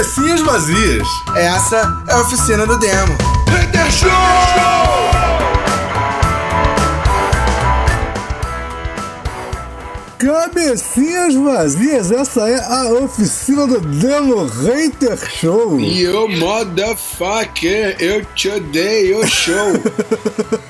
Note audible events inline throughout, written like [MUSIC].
cabecinhas vazias. Essa é a oficina do demo. Hater Show! Cabecinhas vazias, essa é a oficina do Demo Hater Show. You motherfucker, eu te odeio, show. [LAUGHS]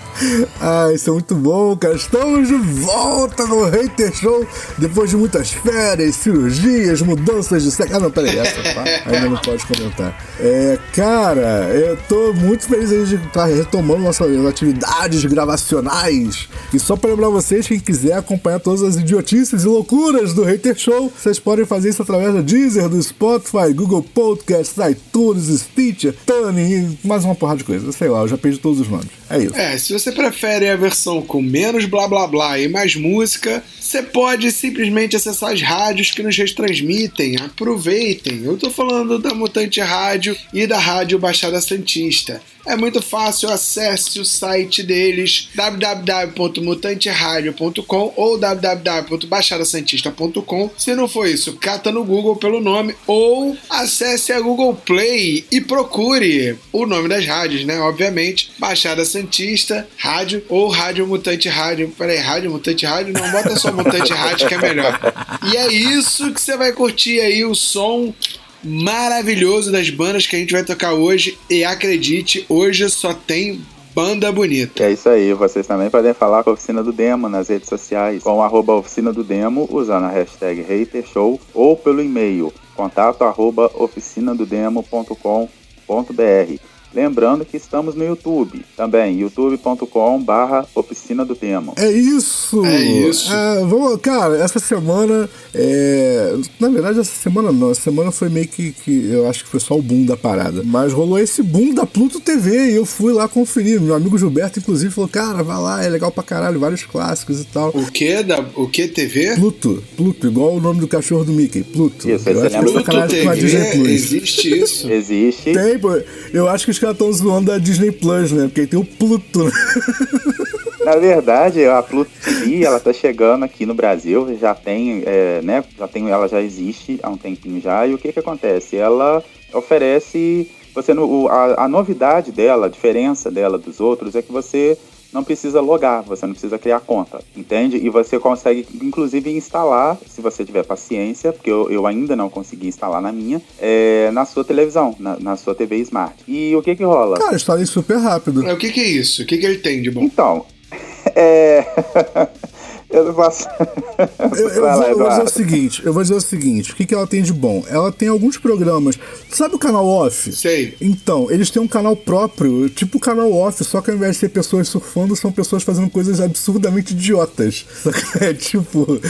Ah, isso é muito bom, cara. Estamos de volta no Hater Show depois de muitas férias, cirurgias, mudanças de sexo. Ah, não, peraí, essa tá? Ainda não pode comentar. É, cara, eu tô muito feliz de estar retomando nossas atividades gravacionais. E só para lembrar vocês, quem quiser acompanhar todas as idiotices e loucuras do Hater Show, vocês podem fazer isso através do Deezer, do Spotify, Google Podcasts, iTunes, Stitcher, Tuning e mais uma porrada de coisa. Sei lá, eu já perdi todos os nomes. É isso. É, se você prefere a versão com menos blá blá blá e mais música, você pode simplesmente acessar as rádios que nos retransmitem. Aproveitem. Eu tô falando da Mutante Rádio e da Rádio Baixada Santista. É muito fácil, acesse o site deles www.mutanteradio.com ou www.baixadasantista.com. Se não for isso, cata no Google pelo nome ou acesse a Google Play e procure o nome das rádios, né? Obviamente, Baixada Santista, Rádio ou Rádio Mutante Rádio. Peraí, Rádio Mutante Rádio? Não, bota só Mutante Rádio que é melhor. E é isso que você vai curtir aí o som maravilhoso das bandas que a gente vai tocar hoje. E acredite, hoje só tem banda bonita. É isso aí, vocês também podem falar com a Oficina do Demo nas redes sociais, com arroba Oficina do Demo, usando a hashtag HaterShow, ou pelo e-mail, contato arroba oficinadodemo.com.br. Lembrando que estamos no YouTube também, youtube.com barra Oficina do Demo. É isso! É isso. É, vamos, cara, essa semana. é, Na verdade, essa semana não. Essa semana foi meio que, que. Eu acho que foi só o boom da parada. Mas rolou esse boom da Pluto TV e eu fui lá conferir. Meu amigo Gilberto, inclusive, falou: Cara, vai lá, é legal pra caralho, vários clássicos e tal. O que da o que TV? Pluto, Pluto, igual o nome do cachorro do Mickey, Pluto. Isso, eu você acho que é lembra- Pluto sacanagem com a Disney TV, Plus. existe isso? Existe. Tem, pô. Eu acho que os caras estão zoando da Disney Plus, né? Porque tem o Pluto, né? Na verdade, a Pluto TV, ela tá chegando aqui no Brasil, já tem, é, né, já tem, ela já existe há um tempinho já, e o que que acontece? Ela oferece, você, a, a novidade dela, a diferença dela dos outros é que você não precisa logar, você não precisa criar conta, entende? E você consegue, inclusive, instalar, se você tiver paciência, porque eu, eu ainda não consegui instalar na minha, é, na sua televisão, na, na sua TV Smart. E o que que rola? Cara, instalei super rápido. É, O que, que é isso? O que, que ele tem de bom? Então, [LAUGHS] é. [LAUGHS] eu não posso. [LAUGHS] Eu, eu vou, eu vou dizer o seguinte, eu vou dizer o seguinte, o que, que ela tem de bom? Ela tem alguns programas. Sabe o canal off? Sei. Então, eles têm um canal próprio, tipo o canal off, só que ao invés de ser pessoas surfando, são pessoas fazendo coisas absurdamente idiotas. [LAUGHS] É tipo,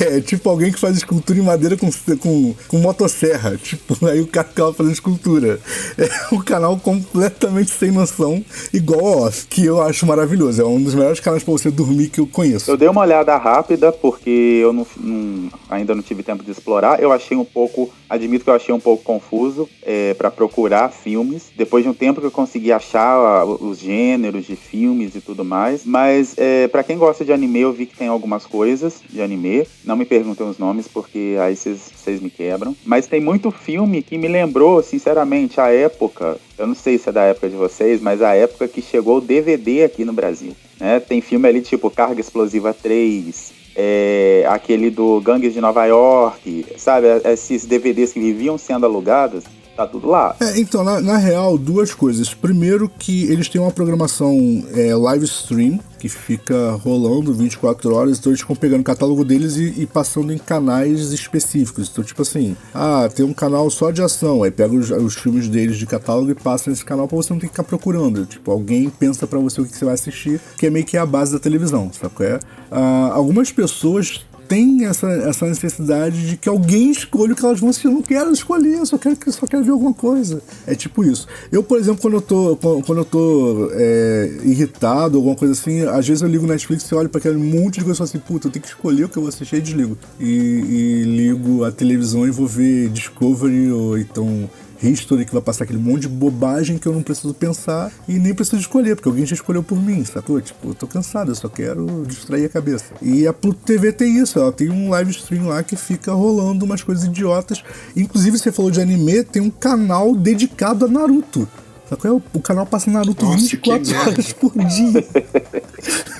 é tipo alguém que faz escultura em madeira com, com, com motosserra. Tipo, aí o cara ficava fazendo escultura. É um canal completamente sem noção, igual ao off, que eu acho maravilhoso. É um dos melhores canais pra você dormir que eu conheço. Eu dei uma olhada rápida porque eu não, não- ainda não tive tempo de explorar. Eu achei um pouco, admito que eu achei um pouco confuso para procurar filmes. Depois de um tempo que eu consegui achar os gêneros de filmes e tudo mais. Mas é, para quem gosta de anime, eu vi que tem algumas coisas de anime. Não me perguntem os nomes porque aí vocês me quebram. Mas tem muito filme que me lembrou, sinceramente, a época. Eu não sei se é da época de vocês, mas a época que chegou o DVD aqui no Brasil. Né? Tem filme ali tipo Carga Explosiva 3, é, aquele do Gangues de Nova York, sabe? Esses DVDs que viviam sendo alugados, tá tudo lá. É, então, na, na real, duas coisas. Primeiro que eles têm uma programação é, live stream, que fica rolando 24 horas, então eles ficam pegando o catálogo deles e, e passando em canais específicos. Então, tipo assim, ah, tem um canal só de ação, aí pega os, os filmes deles de catálogo e passa nesse canal pra você não ter que ficar procurando. Tipo, alguém pensa pra você o que você vai assistir, que é meio que a base da televisão, sabe qual é? Ah, algumas pessoas tem essa, essa necessidade de que alguém escolha o que elas vão assistir. Eu não quero escolher, eu só quero, só quero ver alguma coisa. É tipo isso. Eu, por exemplo, quando eu tô, quando eu tô é, irritado, alguma coisa assim, às vezes eu ligo o Netflix e olho para aquele monte de coisa e falo assim, puta, eu tenho que escolher o que eu vou assistir e desligo. E, e ligo a televisão e vou ver Discovery ou então History que vai passar aquele monte de bobagem que eu não preciso pensar e nem preciso escolher, porque alguém já escolheu por mim, sacou? Tipo, eu tô cansado, eu só quero distrair a cabeça. E a Pluto TV tem isso, ela tem um live stream lá que fica rolando umas coisas idiotas. Inclusive, você falou de anime, tem um canal dedicado a Naruto. Sacou? O canal passa Naruto Nossa, 24 que horas por dia. [LAUGHS]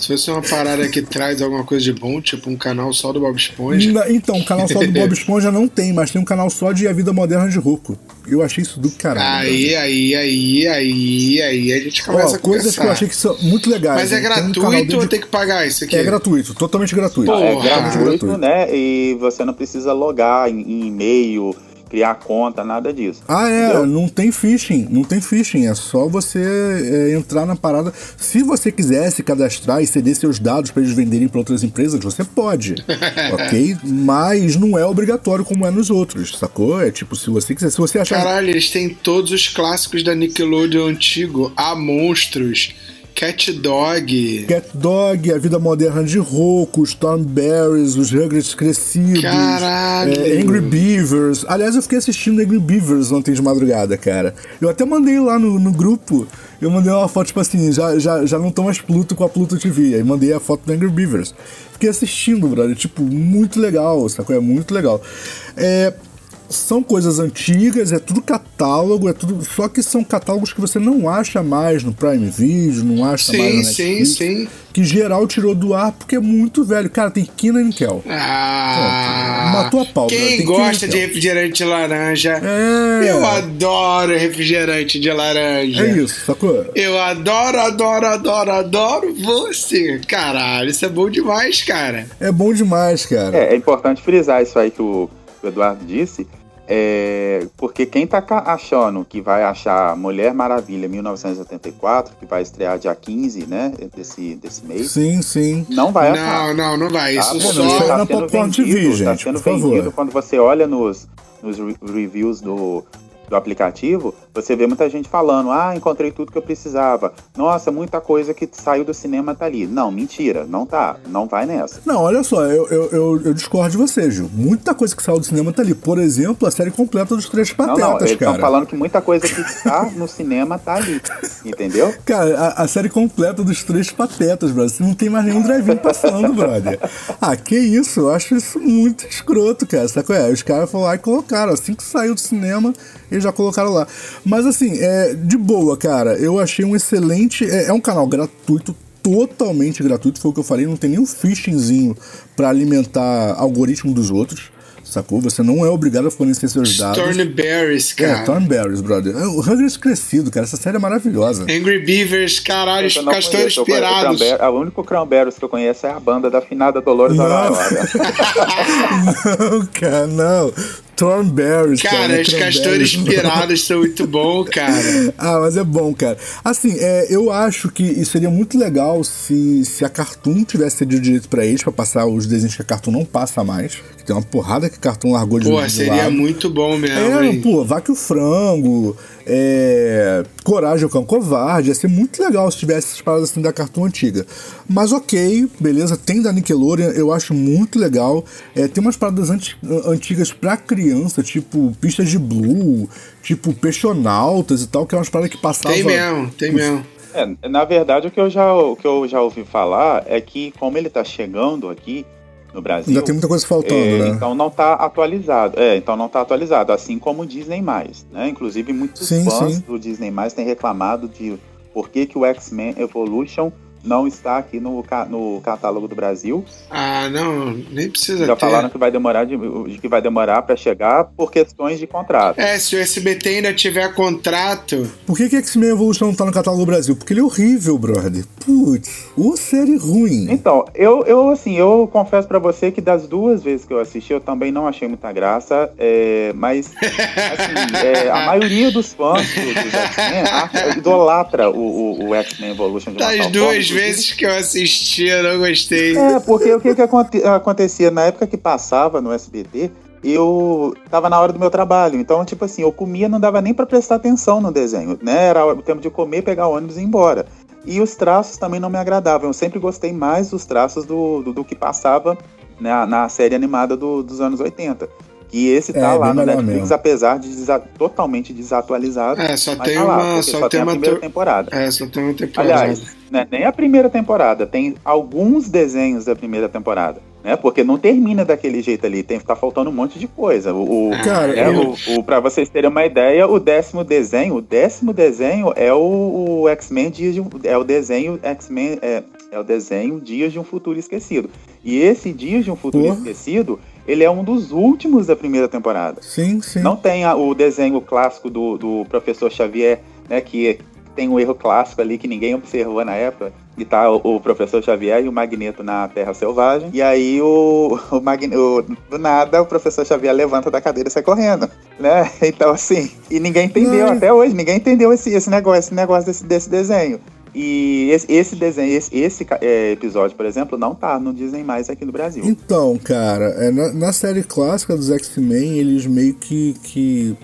Se fosse uma parada que traz alguma coisa de bom, tipo um canal só do Bob Esponja. Na- Então, o canal só do Bob [LAUGHS] Esponja não tem, mas tem um canal só de A Vida Moderna de Roku. Eu achei isso do caralho. Aí, aí, aí, aí, aí, a gente Ó, começa a coisas que eu achei que são muito legais. Mas é né? Tem um gratuito ou tem que pagar isso aqui? É gratuito, totalmente gratuito. Porra. É gratuito, né? E você não precisa logar em, em e-mail, criar conta, nada disso. Ah, é, Entendeu? não tem phishing, não tem phishing, é só você é, entrar na parada. Se você quiser se cadastrar e ceder seus dados para eles venderem para outras empresas, você pode, [LAUGHS] ok? Mas não é obrigatório como é nos outros, sacou? É tipo, se você quiser, se você achar... Caralho, eles têm todos os clássicos da Nickelodeon antigo. Há Monstros, Cat Dog. Cat Dog, A Vida Moderna de Roku, Stormberries, Os Rugrats Crescidos, Caralho. é, Angry Beavers. Aliás, eu fiquei assistindo Angry Beavers ontem de madrugada, cara. Eu até mandei lá no, no grupo, eu mandei uma foto, tipo assim, já, já, já não tô mais Pluto com a Pluto TV. Aí mandei a foto do Angry Beavers. Fiquei assistindo, brother, tipo, muito legal, sacou? É muito legal. É... São coisas antigas, é tudo catálogo, é tudo. Só que são catálogos que você não acha mais no Prime Video, não acha mais Sim, na sim, Netflix sim. que geral tirou do ar porque é muito velho. Cara, tem Kina e Kel. Ah, Matou a pau? Quem gosta de refrigerante de laranja? É. Eu adoro refrigerante de laranja. É isso, sacou? Eu adoro, adoro, adoro, adoro você. Caralho, isso é bom demais, cara. É bom demais, cara. É, é importante frisar isso aí que o, que o Eduardo disse, é, porque quem tá achando que vai achar Mulher Maravilha 1984, que vai estrear dia 15, né, desse, desse mês, Sim, sim. não vai Não, achar. não, não vai. tá? Isso só. é na tá sendo Popcorn TV, tá gente, sendo por favor. quando você olha nos, nos re- reviews do, do aplicativo, você vê muita gente falando, ah, encontrei tudo que eu precisava. Nossa, muita coisa que saiu do cinema tá ali. Não, mentira, não tá. Não vai nessa. Não, olha só, eu, eu, eu, eu discordo de você, Gil. Muita coisa que saiu do cinema tá ali. Por exemplo, a série completa dos Três Não, Patetas, não, eles estão cara. falando que muita coisa que está no cinema tá ali. Entendeu? [LAUGHS] Cara, a, a série completa dos Três Patetas, brother. Não tem mais nenhum drive-in passando, brother. Ah, que isso? Eu acho isso muito escroto, cara. Sabe qual é? Os caras foram lá e colocaram. Assim que saiu do cinema, eles já colocaram lá. Mas assim, é de boa, cara. Eu achei um excelente. É, é um canal gratuito. Totalmente gratuito, foi o que eu falei. Não tem nenhum phishingzinho pra alimentar algoritmo dos outros. Sacou? Você não é obrigado a fornecer seus dados. Thornberries, É, cara. Thornberries, brother. É, O Rugrats crescido, cara. Essa série é maravilhosa. Angry Beavers, caralho, os castores o pirados. A única Cranberries que eu conheço é a banda da finada Dolores Não. Araújo. [LAUGHS] não, cara, não. Thornberries, cara. Cara, os castores não. pirados são muito bons, cara. [LAUGHS] Ah, mas é bom, cara. Assim, é, eu acho que seria muito legal se, se a Cartoon tivesse cedido direito pra eles, pra passar os desenhos que a Cartoon não passa mais. Que tem uma porrada que a Cartoon largou de Pô, seria lado. muito bom mesmo, É, hein? pô, Vaca e o Frango, é, Coragem o Cão Covarde, ia ser muito legal se tivesse essas paradas assim da Cartoon antiga. Mas ok, beleza, tem da Nickelodeon, eu acho muito legal. É, tem umas paradas anti- antigas pra criança, tipo Pistas de Blue, tipo Peixonautas e tal, que é umas paradas que passavam... Tem mesmo, tem mesmo. É, na verdade, o que, eu já, o que eu já ouvi falar é que, como ele tá chegando aqui no Brasil. Ainda tem muita coisa faltando, é, né? Então não tá atualizado. É, então não tá atualizado, assim como o Disney né? Inclusive, muitos Sim, fãs sim. do Disney têm reclamado de por que, que o X-Men Evolution não está aqui no, ca- no catálogo do Brasil. Ah, não, nem precisa Já ter. falaram que vai demorar de, que vai demorar para chegar por questões de contrato. É, se o SBT ainda tiver contrato, Por que, que X-Men Evolution não tá no catálogo do Brasil? Porque ele é horrível, brother. Putz, ô série ruim. Então, eu, eu assim, eu confesso pra você que das duas vezes que eu assisti, eu também não achei muita graça, é, mas assim, [LAUGHS] é, a maioria dos fãs do, do X-Men idolatra o, o, o X-Men Evolution de uma das tal duas vezes que eu assisti, eu não gostei. É, porque o que, que aconte- acontecia na época que passava no SBT, eu tava na hora do meu trabalho, então, tipo assim, eu comia, não dava nem pra prestar atenção no desenho, né? Era o tempo de comer, pegar o ônibus e ir embora. E os traços também não me agradavam. Eu sempre gostei mais dos traços do, do, do que passava na, na série animada do- dos anos 80. Que esse tá É, lá no Netflix, mesmo. apesar de desa- totalmente desatualizado. É, só tem tá lá, uma- só só tem tem uma a primeira temporada. É, só tem uma temporada. Aliás, né, nem a primeira temporada, tem alguns desenhos da primeira temporada. Né? Porque não termina daquele jeito ali, tem tá faltando um monte de coisa. O, o, Cara, é, eu- o, o, pra vocês terem uma ideia, o décimo desenho, o décimo desenho é o, o X-Men Dias de um, é o desenho X-Men é, é o desenho Dias de um Futuro Esquecido. E esse Dias de um Futuro Porra. Esquecido, ele é um dos últimos da primeira temporada. Sim, sim. Não tem a- o desenho clássico do, do professor Xavier, né? Que tem um erro clássico ali que ninguém observou na época. E tá o, o professor Xavier e o Magneto na Terra Selvagem. E aí o, [LAUGHS] o, Magne- o- do nada o professor Xavier levanta da cadeira e sai correndo. Né? [LAUGHS] Então, assim, e ninguém entendeu até hoje, ninguém entendeu esse, esse negócio, esse negócio desse, desse desenho. E esse, esse desenho, esse, esse, é, episódio, por exemplo, não tá no Disney mais aqui no Brasil. Então, cara, é, na, na série clássica dos X-Men, eles meio que. que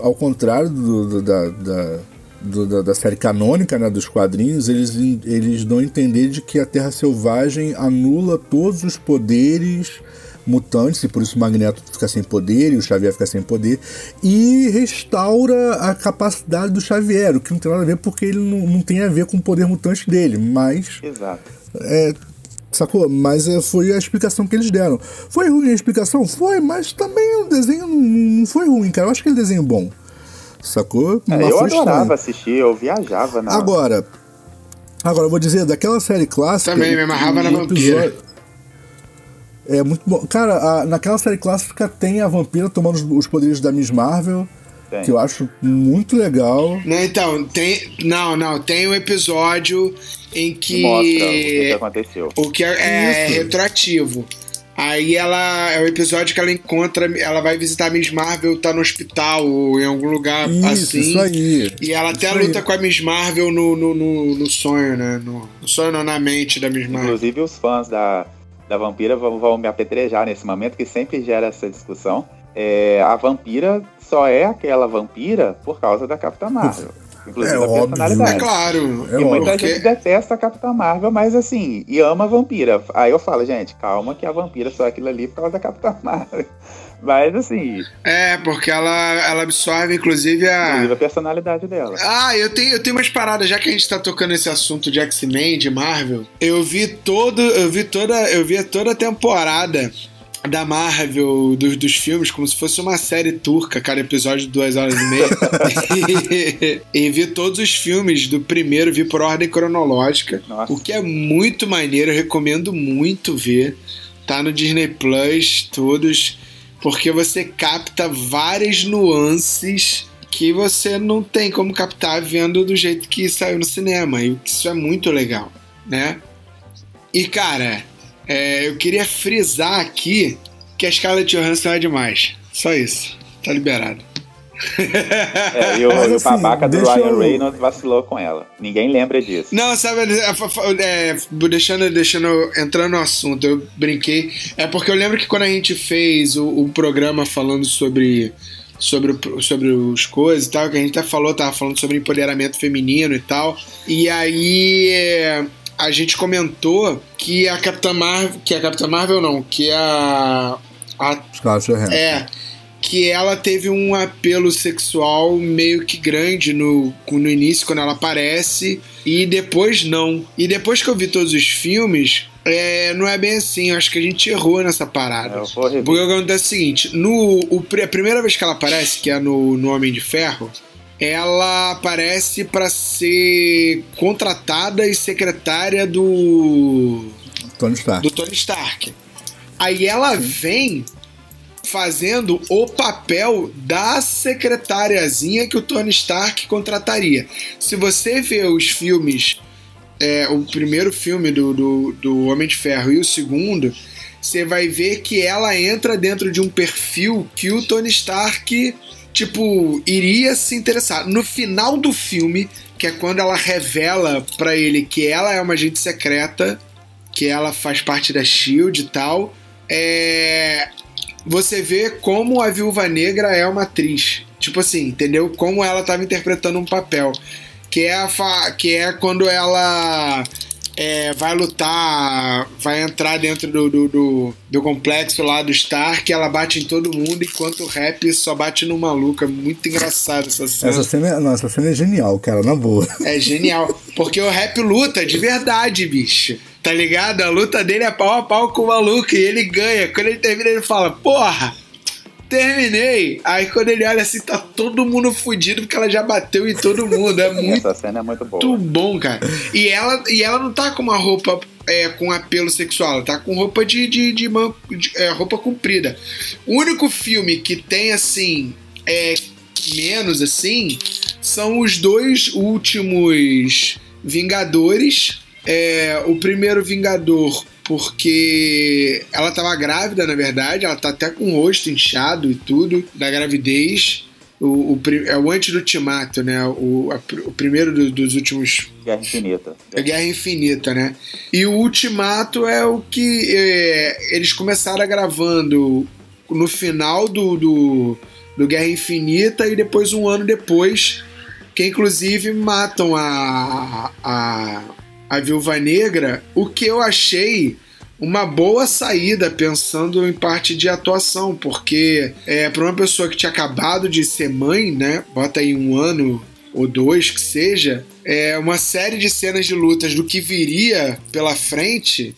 ao contrário do, do- da, da, do- da, da série canônica, né, dos quadrinhos, eles, eles dão a entender de que a Terra Selvagem anula todos os poderes mutantes, e por isso o Magneto fica sem poder e o Xavier fica sem poder, e restaura a capacidade do Xavier, o que não tem nada a ver porque ele não, não tem a ver com o poder mutante dele, mas Exato. é, sacou? Mas é, foi a explicação que eles deram. Foi ruim a explicação? Foi, mas também o desenho não, não foi ruim, cara. Eu acho aquele desenho bom. Sacou? É, eu adorava estranho. assistir, eu viajava na. Agora, agora eu vou dizer, daquela série clássica. Também, me amarrava na vampira. É muito bom. Cara, a- naquela série clássica tem a vampira tomando os, os poderes da Miss Marvel, Tem. que eu acho muito legal. Não, então, tem. Não, não, tem um episódio em que. Mostra o que aconteceu. O que é, é Isso. retroativo. Aí ela. É o episódio que ela encontra. Ela vai visitar a Miss Marvel, tá no hospital ou em algum lugar Isso, assim. isso aí. E ela até aí. luta com a Miss Marvel no, no, no, no sonho, né? No, no sonho não, na mente da Miss Marvel. Inclusive, os fãs da, da vampira vão, vão me apedrejar nesse momento, que sempre gera essa discussão. É, a vampira só é aquela vampira por causa da Capitã Marvel. [LAUGHS] Inclusive É da óbvio. personalidade. É claro. É e muita porque- gente detesta a Capitã Marvel, mas assim, e ama a vampira. Aí eu falo, gente, calma que a vampira só é aquilo ali por causa da Capitã [LAUGHS] Marvel. Mas assim, É, porque ela, ela absorve, inclusive, a. inclusive a personalidade dela. Ah, eu tenho, eu tenho umas paradas, já que a gente tá tocando esse assunto de X-Men, de Marvel, eu vi todo. Eu vi toda. Eu vi toda a temporada da Marvel, dos, dos filmes, como se fosse uma série turca, cada episódio de duas horas e meia. e, [LAUGHS] e vi todos os filmes do primeiro, vi por ordem cronológica. Nossa. O que é muito maneiro, eu recomendo muito ver. Tá no Disney Plus, todos, porque você capta várias nuances que você não tem como captar vendo do jeito que saiu no cinema. E isso é muito legal, né? E cara, é, eu queria frisar aqui que a Scarlett Johansson é demais. Só isso. Tá liberado. É, e o, Mas, e o assim, babaca do Ryan eu- Reynolds vacilou com ela. Ninguém lembra disso. Não, sabe, é, fa- é, deixando, deixando, entrando no assunto, eu brinquei. É porque eu lembro que quando a gente fez o, o programa falando sobre, sobre, sobre os coisas e tal, que a gente até falou, tava falando sobre empoderamento feminino e tal. E aí é, a gente comentou que a Capitã Marvel, que a Capitã Marvel não, que a, a Scarlett Johansson. é, que ela teve um apelo sexual meio que grande no, no início, quando ela aparece, e depois não. E depois que eu vi todos os filmes, é, não é bem assim, eu acho que a gente errou nessa parada. Rever. Porque o que acontece é o seguinte: no, o, a primeira vez que ela aparece, que é no, no Homem de Ferro, ela aparece para ser contratada e secretária do Tony Stark. do Tony Stark. Aí ela vem fazendo o papel da secretariazinha que o Tony Stark contrataria. Se você vê os filmes, é, o primeiro filme do, do, do Homem de Ferro e o segundo, você vai ver que ela entra dentro de um perfil que o Tony Stark, tipo, iria se interessar. No final do filme, que é quando ela revela pra ele que ela é uma agente secreta, que ela faz parte da Shield e tal, é, você vê como a Viúva Negra é uma atriz. Tipo assim, entendeu? Como ela estava interpretando um papel. Que é, fa- que é quando ela é, vai lutar, vai entrar dentro do, do, do, do complexo lá do Stark, ela bate em todo mundo, enquanto o rap só bate no maluco. É muito engraçado essa cena. Essa cena, é- não, essa cena é genial, cara, na boa. É genial. Porque o rap luta de verdade, bicho. Tá ligado? A luta dele é pau a pau com o maluco e ele ganha. Quando ele termina, ele fala: Porra, terminei. Aí quando ele olha assim, tá todo mundo fudido porque ela já bateu em todo mundo. É [LAUGHS] muito Essa cena é muito boa. muito bom, cara. E ela, e ela não tá com uma roupa é, com apelo sexual, ela tá com roupa de, de, de, man- de- é, roupa comprida. O único filme que tem assim é menos assim são os dois últimos Vingadores. É, o primeiro Vingador porque ela tava grávida, na verdade, ela tá até com o rosto inchado e tudo da gravidez. O, o, é o antes do Ultimato, né? O, a o primeiro do- dos últimos Guerra Infinita. é Guerra Infinita, né? E o Ultimato é o que é, eles começaram gravando no final do, do, do Guerra Infinita e depois um ano depois, que inclusive matam a, a, a Viúva Negra, o que eu achei uma boa saída pensando em parte de atuação, porque é, para uma pessoa que tinha acabado de ser mãe, né? Bota aí um ano ou dois que seja, é uma série de cenas de lutas do que viria pela frente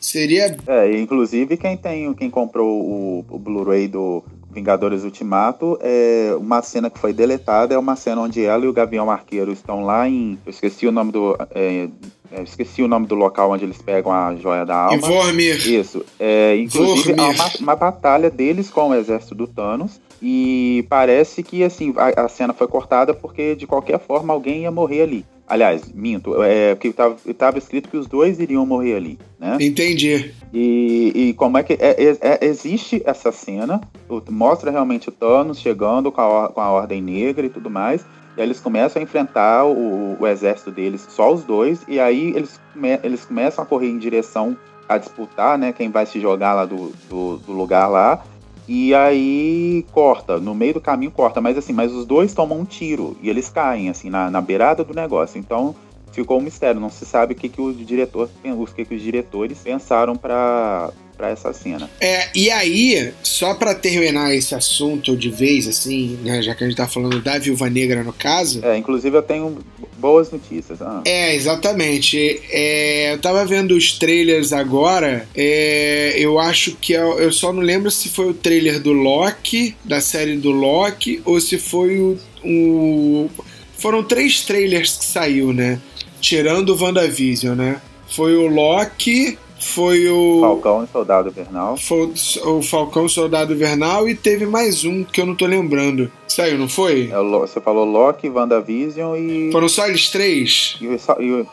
seria É, inclusive quem tem, quem comprou o, o Blu-ray do Vingadores Ultimato, é uma cena que foi deletada, é uma cena onde ela e o Gavião Arqueiro estão lá em, eu esqueci o nome do, é, é, esqueci o nome do local onde eles pegam a joia da alma. Vormir. Isso. É, inclusive, Vormir. há uma, uma batalha deles com o exército do Thanos. E parece que assim a, a cena foi cortada porque de qualquer forma alguém ia morrer ali. Aliás, minto, é, porque estava escrito que os dois iriam morrer ali, né? Entendi. E, e como é que é, é- é- existe essa cena? Mostra realmente o Thanos chegando com a, com a Ordem Negra e tudo mais. E aí eles começam a enfrentar o, o exército deles, só os dois. E aí eles, eles começam a correr em direção a disputar, né? Quem vai se jogar lá do, do, do lugar lá. E aí corta, no meio do caminho corta, mas assim, mas os dois tomam um tiro e eles caem, assim, na, na beirada do negócio. Então ficou um mistério, não se sabe o que, que o diretor, que, que os diretores pensaram pra pra essa cena. É, e aí, só pra terminar esse assunto de vez, assim, né, já que a gente tá falando da Viúva Negra no caso, É, inclusive eu tenho boas notícias. Ah, É, exatamente. É, eu tava vendo os trailers agora. é, eu acho que é, eu só não lembro se foi o trailer do Loki, da série do Loki, ou se foi o. o- foram três trailers que saiu, né? Tirando o WandaVision, né? Foi o Loki, foi o. Falcão e Soldado Invernal. Foi o Falcão Soldado Invernal e teve mais um que eu não tô lembrando. Saiu, não foi? É, você falou Loki, WandaVision e. Foram só eles três? e, e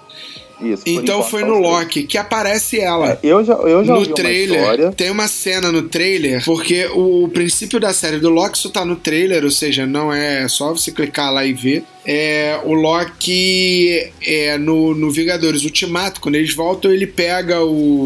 isso, Então foi só no. Loki que aparece ela. É, eu já, eu já no uma trailer, história. tem uma cena no trailer, porque o princípio da série do Loki só tá no trailer, ou seja, não é só você clicar lá e ver. É, o Loki é no, no Vingadores Ultimato, quando eles voltam, ele pega o.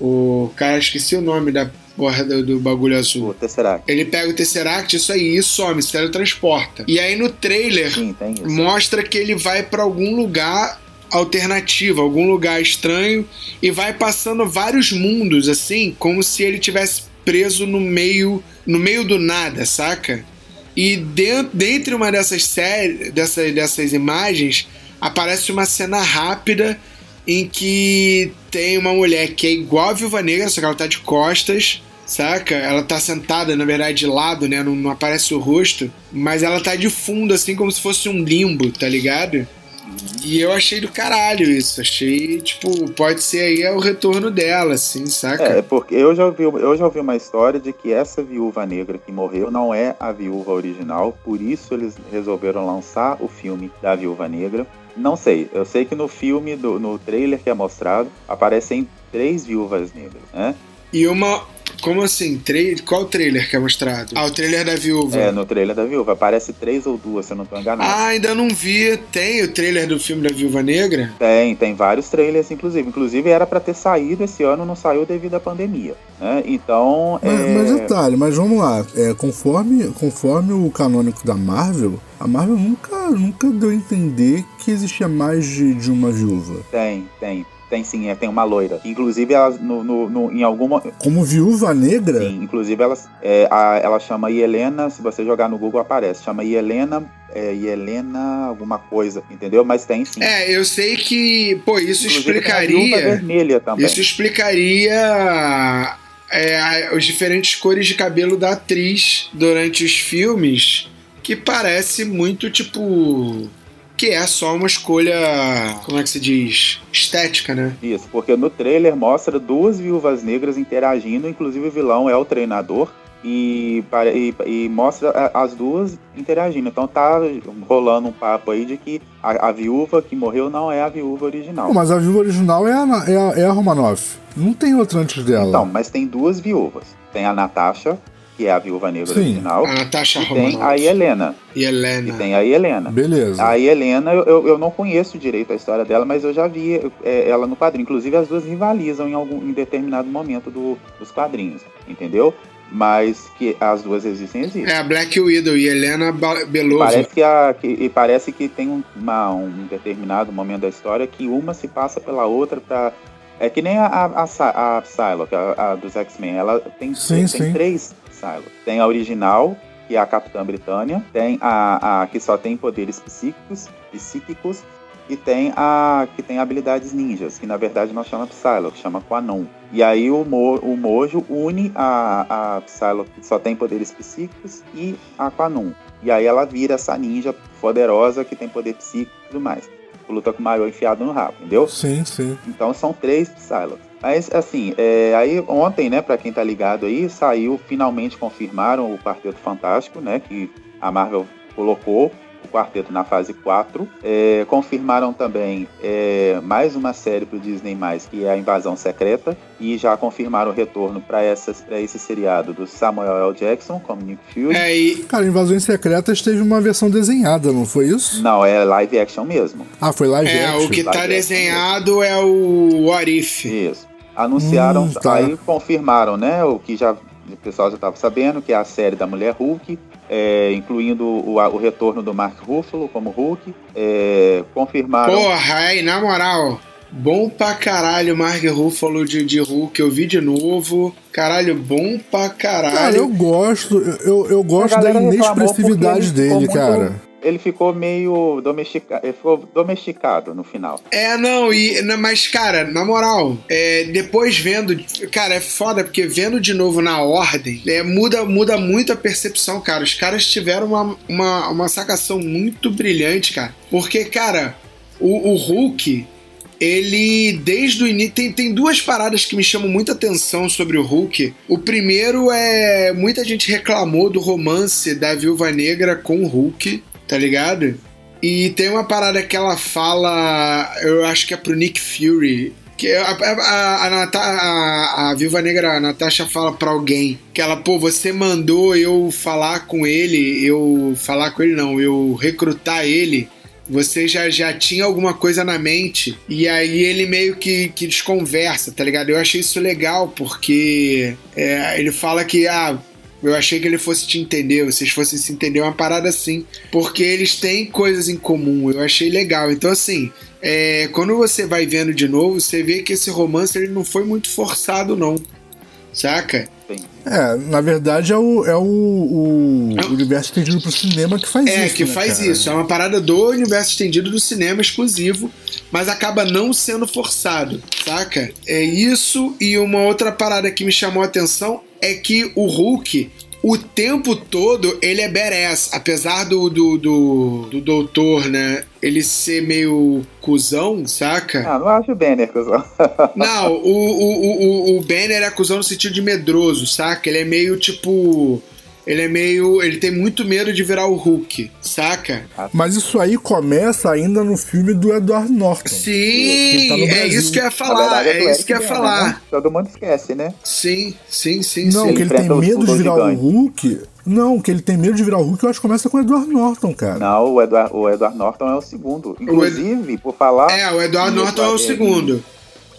O. Cara, esqueci o nome da porra do, do bagulho azul. O Tesseract. Ele pega o Tesseract, isso aí, e some, se teletransporta. E aí no trailer Sim, mostra que ele vai pra algum lugar alternativo, algum lugar estranho e vai passando vários mundos assim, como se ele tivesse preso no meio, no meio do nada, saca? E dentro, dentre uma dessas séries, dessas, dessas imagens, aparece uma cena rápida em que tem uma mulher que é igual a Viúva Negra, só que ela tá de costas, saca? Ela tá sentada, na verdade, de lado, né? Não, não aparece o rosto, mas ela tá de fundo, assim, como se fosse um limbo, tá ligado? E eu achei do caralho isso. Achei, tipo, pode ser aí é o retorno dela, assim, saca? É, porque eu já, ouvi, eu já ouvi uma história de que essa viúva negra que morreu não é a viúva original, por isso eles resolveram lançar o filme da viúva negra. Não sei, eu sei que no filme, do, no trailer que é mostrado, aparecem três viúvas negras, né? E uma, Como assim? Tra qual o trailer que é mostrado? Ah, o trailer da viúva. É, no trailer da viúva. Aparece três ou duas, se eu não tô enganado. Ah, ainda não vi. Tem o trailer do filme da Viúva Negra? Tem, tem vários trailers, inclusive. Inclusive era para ter saído esse ano, não saiu devido à pandemia. Né? Então. Mas, é... mas detalhe, mas vamos lá. É, conforme, conforme o canônico da Marvel, a Marvel nunca, nunca deu a entender que existia mais de, de uma viúva. Tem, tem. Tem sim, é, tem uma loira. Inclusive, ela no, no, no, em alguma. Como viúva negra? Sim, inclusive ela, é, a, ela chama Helena, se você jogar no Google aparece, chama Helena. É, Helena alguma coisa, entendeu? Mas tem sim. É, eu sei que, pô, isso Inclusive, explicaria. vermelha também. Isso explicaria é, as diferentes cores de cabelo da atriz durante os filmes, que parece muito tipo que é só uma escolha, como é que se diz? Estética, né? Isso, porque no trailer mostra duas viúvas negras interagindo, inclusive o vilão é o treinador. E, e, e, mostra as duas interagindo. Então tá rolando um papo aí de que a, a, viúva que morreu não é a viúva original. Mas a viúva original é a, é a, é a Romanoff. Não tem outra antes dela. Então, mas tem duas viúvas. Tem a Natasha, que é a viúva negra Sim. original. A Natasha e tem a Helena. E Helena. E tem a Helena. Beleza. A Helena, eu, eu não conheço direito a história dela, mas eu já vi é, ela no quadrinho. Inclusive, as duas rivalizam em algum em determinado momento do, dos quadrinhos, entendeu? Mas que as duas existem, existem. É a Black Widow e Helena Belova. Parece que, a, que, e parece que tem um, uma, um determinado momento da história que uma se passa pela outra para é que nem a, a, a, a Psylocke, a, a dos X-Men. Ela tem, Sim, tem sim. três Psylocke. Tem a original, que é a Capitã Britânia. Tem a, a que só tem poderes psíquicos, psíquicos. E tem a que tem habilidades ninjas, que na verdade não chama Psylocke, chama Quanon. E aí o, Mo, o Mojo une a, a Psylocke, que só tem poderes psíquicos, e a Quanon. E aí ela vira essa ninja poderosa que tem poder psíquico e tudo mais luta com o Mario enfiado no rabo, entendeu? Sim, sim. Então são três Psylocke. Mas assim, é, aí ontem, né, para quem tá ligado aí, saiu, finalmente confirmaram o Quarteto Fantástico, né, que a Marvel colocou o quarteto na fase 4. É, confirmaram também é, mais uma série para o Disney, que é a Invasão Secreta. E já confirmaram o retorno para esse seriado do Samuel L. Jackson, como Nick Fury. É, e... Cara, Invasões Secretas teve uma versão desenhada, não foi isso? Não, é live action mesmo. Ah, foi live é, action. o que tá Live action desenhado é o Arif. Isso. Anunciaram, Hum, tá. aí confirmaram, né? O que já o pessoal já estava sabendo, que é a série da Mulher Hulk, é, incluindo o, o retorno do Mark Ruffalo como Hulk. É, confirmaram. Porra, aí, na moral, bom pra caralho Mark Ruffalo de, de Hulk, eu vi de novo. Caralho, bom pra caralho. Cara, eu gosto, eu, eu gosto da inexpressividade dele, muito- cara. Ele ficou meio domesticado, ele ficou domesticado no final. É, não, e, mas, cara, na moral, é, depois vendo. Cara, é foda, porque vendo de novo na ordem, é, muda, muda muito a percepção, cara. Os caras tiveram uma, uma, uma sacação muito brilhante, cara. Porque, cara, o, o Hulk. Ele, desde o início, tem, tem duas paradas que me chamam muita atenção sobre o Hulk. O primeiro é. Muita gente reclamou do romance da Viúva Negra com o Hulk, tá ligado? E tem uma parada que ela fala, eu acho que é pro Nick Fury. Que a, a, a, a, a Viúva Negra, a Natasha, fala pra alguém que ela, pô, você mandou eu falar com ele, eu. Falar com ele não, eu recrutar ele. Você já, já tinha alguma coisa na mente. E aí ele meio que, que desconversa, tá ligado? Eu achei isso legal, porque é, ele fala que, ah, eu achei que ele fosse te entender, vocês fossem se entender, uma parada assim. Porque eles têm coisas em comum, eu achei legal. Então, assim, é, quando você vai vendo de novo, você vê que esse romance ele não foi muito forçado, não. Saca? É, na verdade é o, é o, o universo estendido pro cinema que faz É, isso. que né, faz cara? isso. É uma parada do universo estendido do cinema exclusivo, mas acaba não sendo forçado, saca? É isso e uma outra parada que me chamou a atenção é que o Hulk, o tempo todo, ele é badass. Apesar do, do, do, do doutor, né? Ele ser meio cuzão, saca? Ah, não acho o Banner, cuzão. [LAUGHS] Não, o, o, o, o- Banner é cuzão no sentido de medroso, saca? Ele é meio tipo. Ele é meio. Ele tem muito medo de virar o Hulk, saca? Mas isso aí começa ainda no filme do Edward Norton. Sim, tá é isso que eu ia falar. verdade, É do isso que eu ia Bana, falar. né? Todo mundo esquece, né? Sim, sim, sim, Não, sim. que ele tem medo de virar o. Hulk. Não, que ele tem medo de virar o Hulk, eu acho que começa com o Edward Norton, cara. Não, o Edward, o Edward Norton é o segundo. Inclusive, por falar. É, o Edward Norton é o segundo.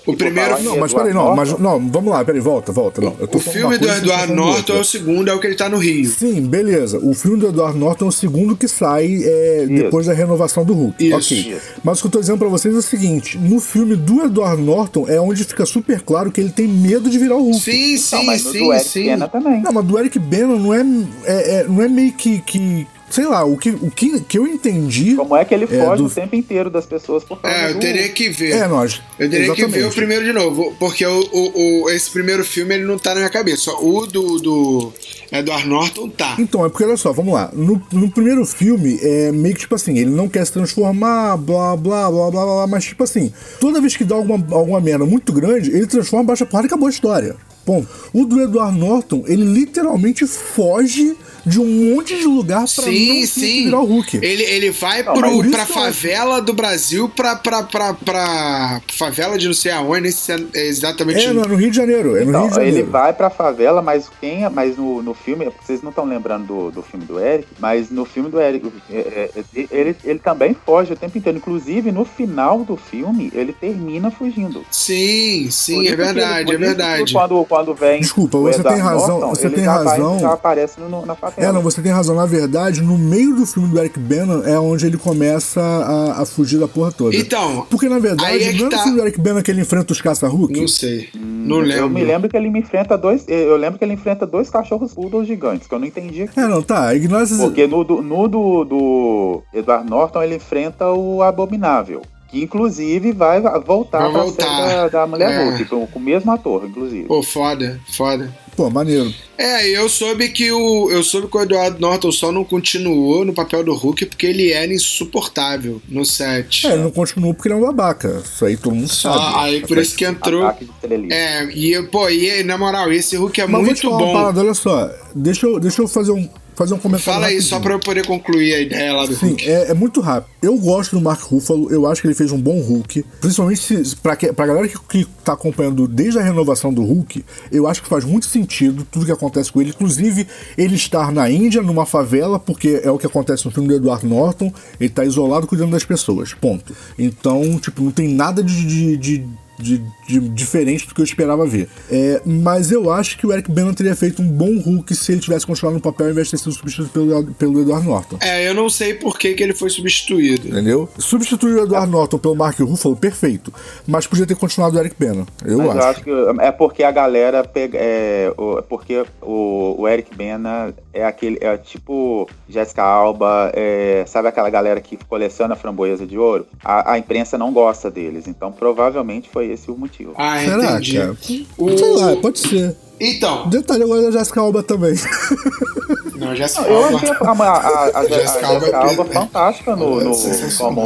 O primeiro falar Não, mas peraí, não, mas não, vamos lá, peraí, volta, volta. Não, eu tô O filme do falando Norton é o segundo, é o que ele tá no Rio. Sim, beleza. O filme do Edward Norton é o segundo que sai é, depois da renovação do Hulk. Isso. Ok. Isso. Mas o que eu tô dizendo pra vocês é o seguinte: no filme do Edward Norton é onde fica super claro que ele tem medo de virar o Hulk. Sim, Não, sim, mas no sim, do Eric sim. Bana também. Não, mas do Eric Bana não é, é- é- não é meio que, que. Sei lá, o que, o que, que eu entendi. Como é que ele foge do- o tempo inteiro das pessoas por causa É, eu do- teria que ver. É, nós. Eu teria que ver o exatamente. primeiro de novo, porque o, o- o- esse primeiro filme ele não tá na minha cabeça. O do, do Edward Norton tá. Então, é porque olha só, vamos lá. No, no primeiro filme, é meio que tipo assim, ele não quer se transformar, blá, blá, blá, blá, blá, mas tipo assim, toda vez que dá alguma, alguma merda muito grande, ele transforma, baixa a porrada e acabou a história. Ponto. O do Edward Norton, ele literalmente foge de um monte de lugar pra Sim, não sim. virar o Hulk. Ele, ele vai Não, pro, pra acho- favela do Brasil, pra, pra, pra, pra favela de não sei aonde, se é exatamente. É, não, é no Rio de Janeiro. É no Então, Rio de Janeiro. ele vai pra favela, mas quem é- mas no, no filme, vocês não estão lembrando do, do filme do Eric, mas no filme do Eric, é, é, é, ele, ele também foge o tempo inteiro. Inclusive, no final do filme, ele termina fugindo. Sim, sim, é ele- verdade, por é verdade. Quando, quando vem Desculpa, o você tem razão, Norton, você ele tem já vai- razão. já aparece no, na favela. É, não, você tem razão. Na verdade, no meio do filme do Eric Bana é onde ele começa a, a fugir da porra toda. Então, Porque, na verdade, aí é que não é tá. no filme do Eric Bana que ele enfrenta os caça-Hulk? não sei. não lembro. Eu me lembro que ele me enfrenta dois. Eu lembro que ele enfrenta dois cachorros poodles gigantes, que eu não entendi aqui. É, não, tá. Ignora esses... Porque no, do, no do, do Edward Norton ele enfrenta o Abominável. Que inclusive vai voltar Vai pra voltar. série da, da Mulher É. Hulk, com, com o mesmo ator, inclusive. Pô, foda, foda. Pô, maneiro. É, eu soube que o. Eu soube que o Edward Norton só não continuou no papel do Hulk porque ele era insuportável no set. É, ele não continuou porque ele é um babaca. Isso aí todo mundo Só, sabe. aí por isso que entrou. É, e pô, e na moral, esse Hulk é Mas vou te muito falar uma bom. parada, olha só. Deixa eu, deixa eu fazer um, fazer um comentário Fala aí, rapidinho. só pra eu poder concluir a ideia lá do Sim, Hulk. é, é muito rápido. Eu gosto do Mark Ruffalo, eu acho que ele fez um bom Hulk. Principalmente se, pra, que, pra galera que, que tá acompanhando desde a renovação do Hulk, eu acho que faz muito sentido tudo que acontece com ele. Inclusive, ele estar na Índia, numa favela, porque é o que acontece no filme do Edward Norton, ele tá isolado cuidando das pessoas. Ponto. Então, tipo, não tem nada de- de- de de, de- diferente do que eu esperava ver. É, mas eu acho que o Eric Bana teria feito um bom Hulk se ele tivesse continuado no papel ao invés de ter sido substituído pelo, pelo Edward Norton. É, eu não sei por que, que ele foi substituído. Entendeu? Substituir o Edward Norton pelo Mark Ruffalo, perfeito. Mas podia ter continuado o Eric Bana. Eu Mas acho. eu acho que é porque a galera pega. É, o- é porque o, o Eric Bena é aquele. É tipo Jessica Alba, é, sabe aquela galera que coleciona framboesa de ouro? A, a imprensa não gosta deles. Então provavelmente foi esse o motivo. Ah, Será, entendi. cara? O- Sei lá, pode ser. Então, Detalhe agora da Jessica Alba também. não, já se Eu fala. achei a, a, a, a, a Jessica Alba Jessica é Alba fantástica no, no- como,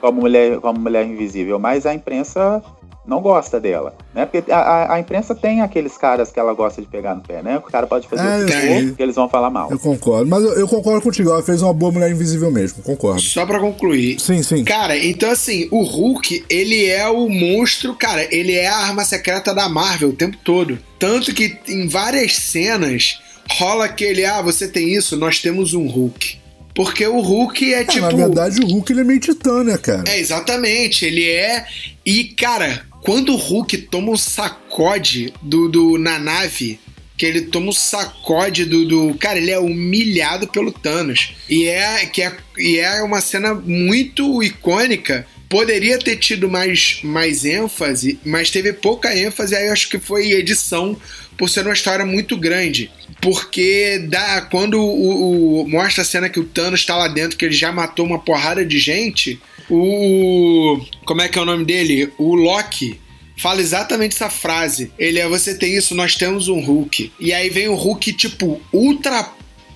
como, mulher, como mulher invisível, mas a imprensa não gosta dela, né? Porque a, a- a imprensa tem aqueles caras que ela gosta de pegar no pé, né? O cara pode fazer É, o que for, que eles vão falar mal. Eu concordo. Mas eu, eu concordo contigo. Ela fez uma boa mulher invisível mesmo. Concordo. Só pra concluir. Sim, sim. Cara, então assim, o Hulk, ele é o monstro, cara, ele é a arma secreta da Marvel o tempo todo. Tanto que em várias cenas rola aquele, ah, você tem isso, nós temos um Hulk. Porque o Hulk é É, tipo. Na verdade, o Hulk ele é meio titã, né, cara? É, exatamente, ele é. E, cara, quando o Hulk toma um sacode do, do, na nave, que ele toma um sacode do, do. Cara, ele é humilhado pelo Thanos. E é, que é, e é uma cena muito icônica. Poderia ter tido mais, mais ênfase, mas teve pouca ênfase, aí eu acho que foi edição, por ser uma história muito grande. Porque dá, quando o, o- mostra a cena que o Thanos tá lá dentro, que ele já matou uma porrada de gente, o. Como é que é o nome dele? O Loki fala exatamente essa frase. Ele é: Você tem isso, nós temos um Hulk. E aí vem o Hulk, tipo, ultra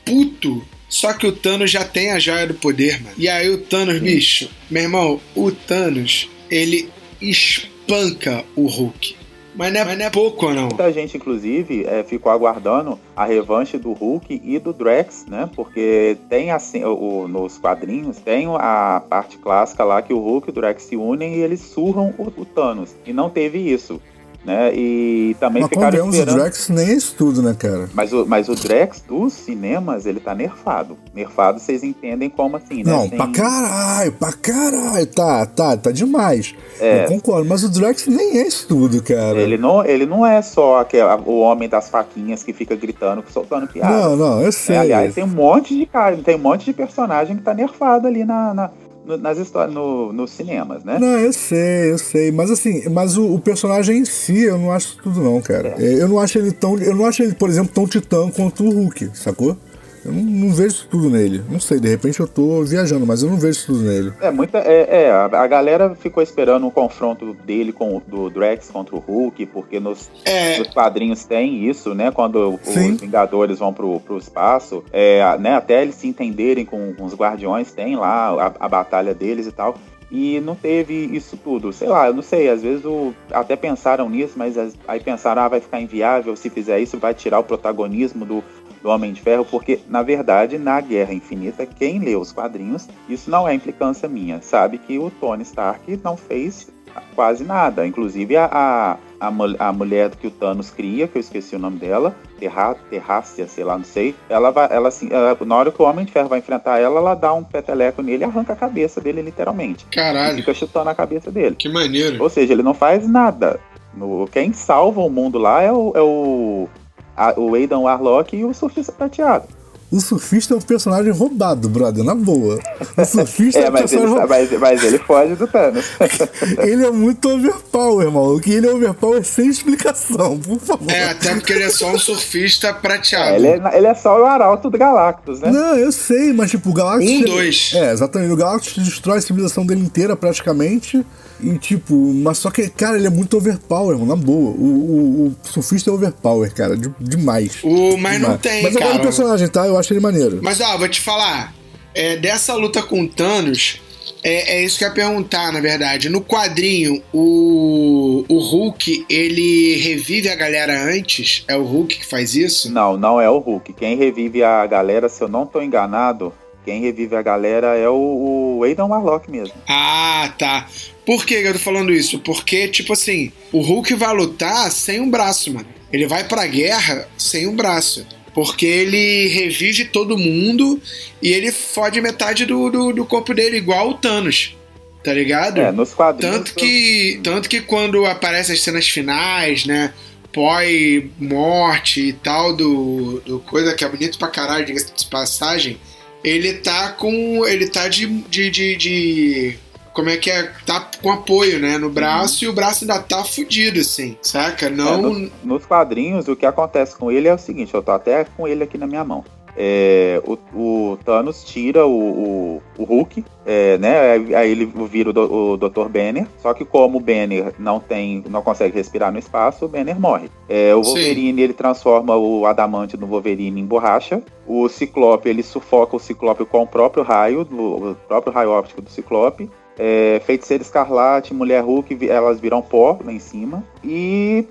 puto. Só que o Thanos já tem a joia do poder, mano. E aí o Thanos, bicho, meu irmão, o Thanos, ele espanca o Hulk. Mas não é, mas não é pouco, não. Muita gente, inclusive, é, ficou aguardando a revanche do Hulk e do Drax, né? Porque tem assim, o, nos quadrinhos, tem a parte clássica lá que o Hulk e o Drax se unem e eles surram o, o Thanos. E não teve isso né? E também Mas ficaram esperando. o Drax nem é isso tudo, né, cara? Mas o, mas o Drax dos cinemas, ele tá nerfado. Nerfado, vocês entendem como assim, né? Não, Sem- pra caralho, pra caralho. Tá, tá, tá demais. É. Eu concordo, mas o Drax nem é isso tudo, cara. Ele não, ele não é só aquele, o homem das faquinhas que fica gritando, soltando piada. Não, não, eu sei. É, aliás, tem um monte de cara, tem um monte de personagem que tá nerfado ali na, na- no- nas histórias, no, nos cinemas, né? Não, eu sei, eu sei. Mas assim, mas o, o personagem em si, eu não acho tudo, não, cara. É, Eu não acho ele tão. Eu não acho ele, por exemplo, tão titã quanto o Hulk, sacou? Eu não, não vejo isso tudo nele. Não sei, de repente eu tô viajando, mas eu não vejo isso tudo nele. É, muita, é, é, a, a galera ficou esperando um confronto dele com o do Drax contra o Hulk, porque nos, É. nos quadrinhos tem isso, né? Quando Sim. os Vingadores vão pro, pro espaço, é, né, até eles se entenderem com, com os Guardiões, tem lá a, a batalha deles e tal. E não teve isso tudo. Sei lá, eu não sei, às vezes o- até pensaram nisso, mas as- aí pensaram, ah, vai ficar inviável se fizer isso, vai tirar o protagonismo do, do Homem de Ferro, porque, na verdade, na Guerra Infinita, quem lê os quadrinhos, isso não é implicância minha, sabe que o Tony Stark não fez quase nada. Inclusive, a, a, a, a mulher que o Thanos cria, que eu esqueci o nome dela, Terra, Terrácia, sei lá, não sei, ela vai, ela assim, ela- na hora que o Homem de Ferro vai enfrentar ela, ela dá um peteleco nele e arranca a cabeça dele, literalmente. Caralho, fica chutando a cabeça dele. que maneiro. Ou seja, ele não faz nada. No, quem salva o mundo lá é o, é o, a- o Aidan Warlock e o Surfista Prateado. O surfista é um personagem roubado, brother, na boa. O surfista [LAUGHS] é, É, um mas ele, personagem roubado. mas, mas ele foge do Thanos. [LAUGHS] Ele é muito overpower, irmão. Que ele é overpower sem explicação, por favor. É, até porque ele é só um surfista prateado. ele, é, ele é só o arauto do Galactus, né? Não, eu sei, mas tipo, o Galactus. Um, dois. É, exatamente. O Galactus destrói a civilização dele inteira, praticamente. E tipo, mas só que, cara, ele é muito overpower, mano, na boa. O, o, o surfista é overpower, cara, de- demais. O, mas não Demais. tem, Mas gosto cara. do personagem, tá? Eu acho ele maneiro. Mas ó, vou te falar. é, dessa luta com o Thanos, é, é isso que eu ia perguntar, na verdade. No quadrinho, o, o Hulk, ele revive a galera antes? É o Hulk que faz isso? Não, não é o Hulk. Quem revive a galera, se eu não tô enganado, quem revive a galera é o, o Aidan Warlock mesmo. Ah, tá. Por que eu tô falando isso? Porque, tipo assim, o Hulk vai lutar sem um braço, mano. Ele vai pra guerra sem um braço. Porque ele revive todo mundo e ele fode metade do, do, do corpo dele, igual o Thanos. Tá ligado? É, nos quadrinhos. Tanto que, tanto que quando aparecem as cenas finais, né? Pós-morte e tal, do, do coisa que é bonito pra caralho, diga-se de passagem, ele tá com. Ele tá de, de, de, de- Como é que é? Tá com apoio, né? No braço e o braço ainda tá fudido, assim, saca? É, Não. nos, nos quadrinhos, o que acontece com ele é o seguinte: eu tô até com ele aqui na minha mão. É, o, o Thanos tira o, o, o Hulk, é, né? Aí- ele vira o, o Dr. Banner. Só que como o Banner não tem, não consegue respirar no espaço, o Banner morre. É, o Sim. Wolverine ele transforma o Adamante no Wolverine em borracha. O Ciclope ele sufoca o Ciclope com o próprio raio, do, o próprio raio óptico do Ciclope. É, Feiticeiro Escarlate, Mulher Hulk, elas viram pó lá em cima. E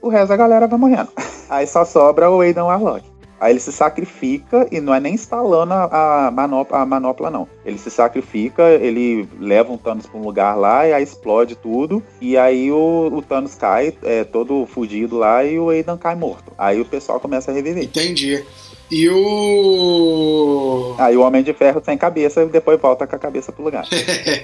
o resto da galera vai morrendo. [LAUGHS] Aí só sobra o Aidan Warlock. Aí ele se sacrifica e não é nem instalando a, a, manopla, a manopla, não. Ele se sacrifica, ele leva um Thanos pra um lugar lá e aí explode tudo. E aí o, o Thanos cai, é, todo fugido lá, e o Aidan cai morto. Aí o pessoal começa a reviver. Entendi. E o. [LAUGHS] Aí o Homem de Ferro sem cabeça e depois volta com a cabeça pro lugar.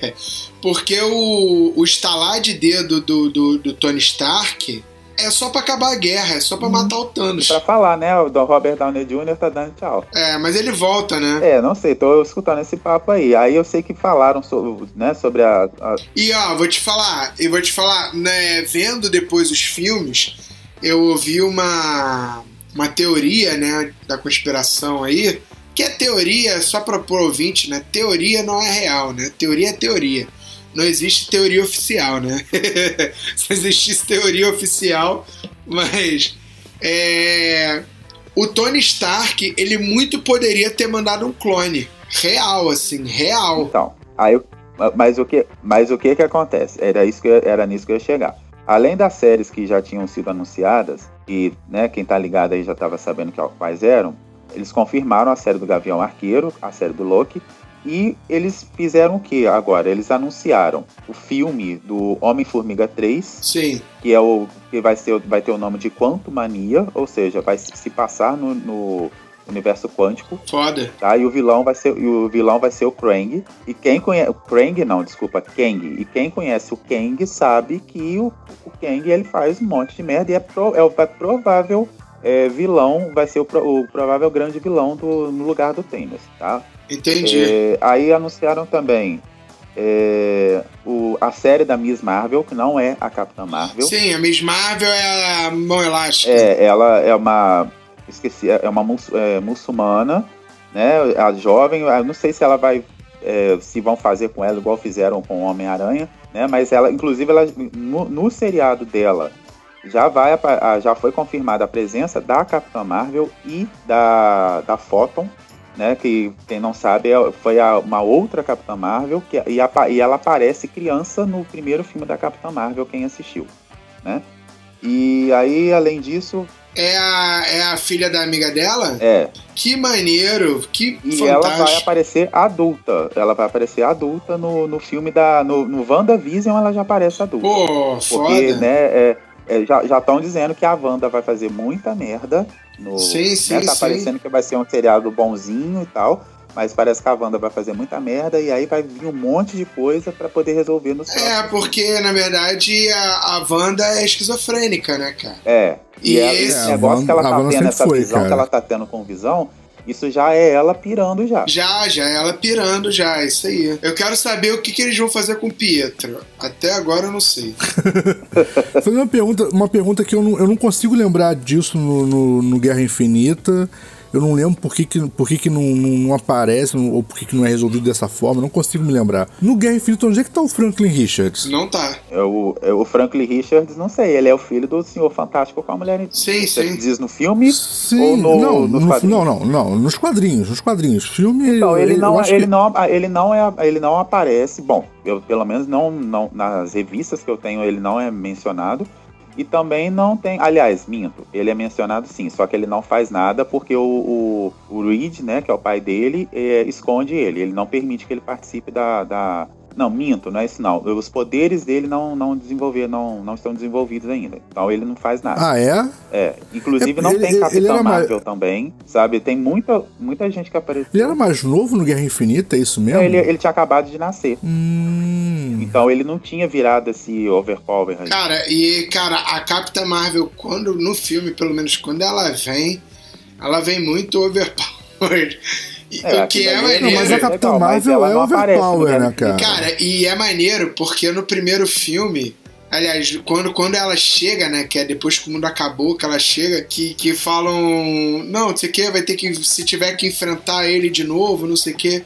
[LAUGHS] Porque o, o estalar de dedo do, do, do Tony Stark é só pra acabar a guerra, é só pra matar o Thanos. pra falar, né? O Robert Downey Jr. tá dando tchau. É, mas ele volta, né? É, não sei, tô escutando esse papo aí. Aí eu sei que falaram sobre, né, sobre a, a- E ó, vou te falar, eu vou te falar, né, vendo depois os filmes, eu ouvi uma, uma teoria, né, da conspiração aí, que é teoria, só para pro ouvinte, né, teoria não é real, né, teoria é teoria. Não existe teoria oficial, né? [LAUGHS] Se existisse teoria oficial, mas é, o Tony Stark, ele muito poderia ter mandado um clone. Real, assim, real. Então, aí eu- mas o que, mas o que que acontece? Era isso que eu- era nisso que eu ia chegar. além das séries que já tinham sido anunciadas, e né, quem tá ligado aí já estava sabendo quais eram, eles confirmaram a série do Gavião Arqueiro, a série do Loki, e eles fizeram o que agora? Eles anunciaram o filme do Homem-Formiga 3, Sim. que é o que vai, ser, vai ter o nome de Quantumania, ou seja, vai se passar no, no universo quântico, Foda. tá? E o vilão vai ser, e o vilão vai ser o Krang. E quem conhece o Krang não, desculpa, Kang. E quem conhece o Kang sabe que o, o Kang ele faz um monte de merda e é, pro, é o é provável é, vilão, vai ser o, o provável grande vilão do, no lugar do Thanos, tá? Entendi. É, aí anunciaram também é, o, a série da Miss Marvel, que não é a Capitã Marvel. Sim, a Miss Marvel é a mão elástica. É, ela é uma. Esqueci, é uma mus- é, muçulmana, né? A jovem, eu não sei se ela vai. é, se vão fazer com ela igual fizeram com o Homem-Aranha, né? Mas ela, inclusive, ela, no, no seriado dela. Já, vai, ah, já foi confirmada a presença da Capitã Marvel e da, da Photon, né? Que quem não sabe é- foi a- uma outra Capitã Marvel que, e, apa- e ela aparece criança no primeiro filme da Capitã Marvel, quem assistiu, né? E aí, além disso, É a, é a filha da amiga dela? é, Que maneiro, que E ela vai fantástico. aparecer adulta. Ela vai aparecer adulta no, no filme da. No, no WandaVision ela já aparece adulta. Pô, porque, foda. né, é, é, já estão dizendo que a Wanda vai fazer muita merda. No, Sim, sim, né, Tá sim. parecendo que vai ser um seriado bonzinho e tal. Mas parece que a Wanda vai fazer muita merda e aí vai vir um monte de coisa pra poder resolver nos É, próximos porque na verdade a, a Wanda é esquizofrênica, né, cara? É. E, E ela- esse- É, negócio que ela Wanda- tá Wanda tendo, essa foi, visão cara. que ela tá tendo com visão, isso já é ela pirando já. Já, já, ela pirando já, isso aí. Eu quero saber o que, que eles vão fazer com o Pietro. Até agora eu não sei. [LAUGHS] Fazer uma pergunta, uma pergunta que eu não, eu não consigo lembrar disso no, no, no Guerra Infinita. Eu não lembro por que, que, por que, que não, não, não aparece, ou por que, que não é resolvido dessa forma, eu não consigo me lembrar. No Guerra Infinita, onde é que tá o Franklin Richards? Não tá. É o, é o Franklin Richards, não sei, ele é o filho do Senhor Fantástico com a mulher. Sim, sim. diz no filme Sim, ou no, não, nos no- quadrinhos? não, não, não, nos quadrinhos, nos quadrinhos. Filme. Então, ele eu não, ele, que- não, ele, não é, ele não aparece, bom, eu, pelo menos não, não nas revistas que eu tenho ele não é mencionado. E também não tem, aliás, minto, ele é mencionado sim, só que ele não faz nada porque o, o, o Reed, né, que é o pai dele, é, esconde ele, ele não permite que ele participe da, da... Não, minto, não é isso não. Os poderes dele não, não desenvolver, não, não estão desenvolvidos ainda. Então ele não faz nada. Ah, é? É, inclusive É, não ele- tem ele- Capitão ele era mais- Marvel também, sabe? Tem muita, muita gente que apareceu. Ele era mais novo no Guerra Infinita, é isso mesmo? Não, ele, ele tinha acabado de nascer. Hum. Então ele não tinha virado esse overpower aí. Cara, e, cara, a Capitã Marvel, quando no filme, pelo menos quando ela vem, ela vem muito overpowered. E- É, o que é Não, maneiro. mas a legal, Capitã mas Marvel ela é não aparece overpower, Guerra né, cara? Cara, e é maneiro porque no primeiro filme. Aliás, quando, quando ela chega, né? Que é depois que o mundo acabou, que ela chega, que, que falam. Não, não sei o que, vai ter que. Se tiver que enfrentar ele de novo, não sei o que.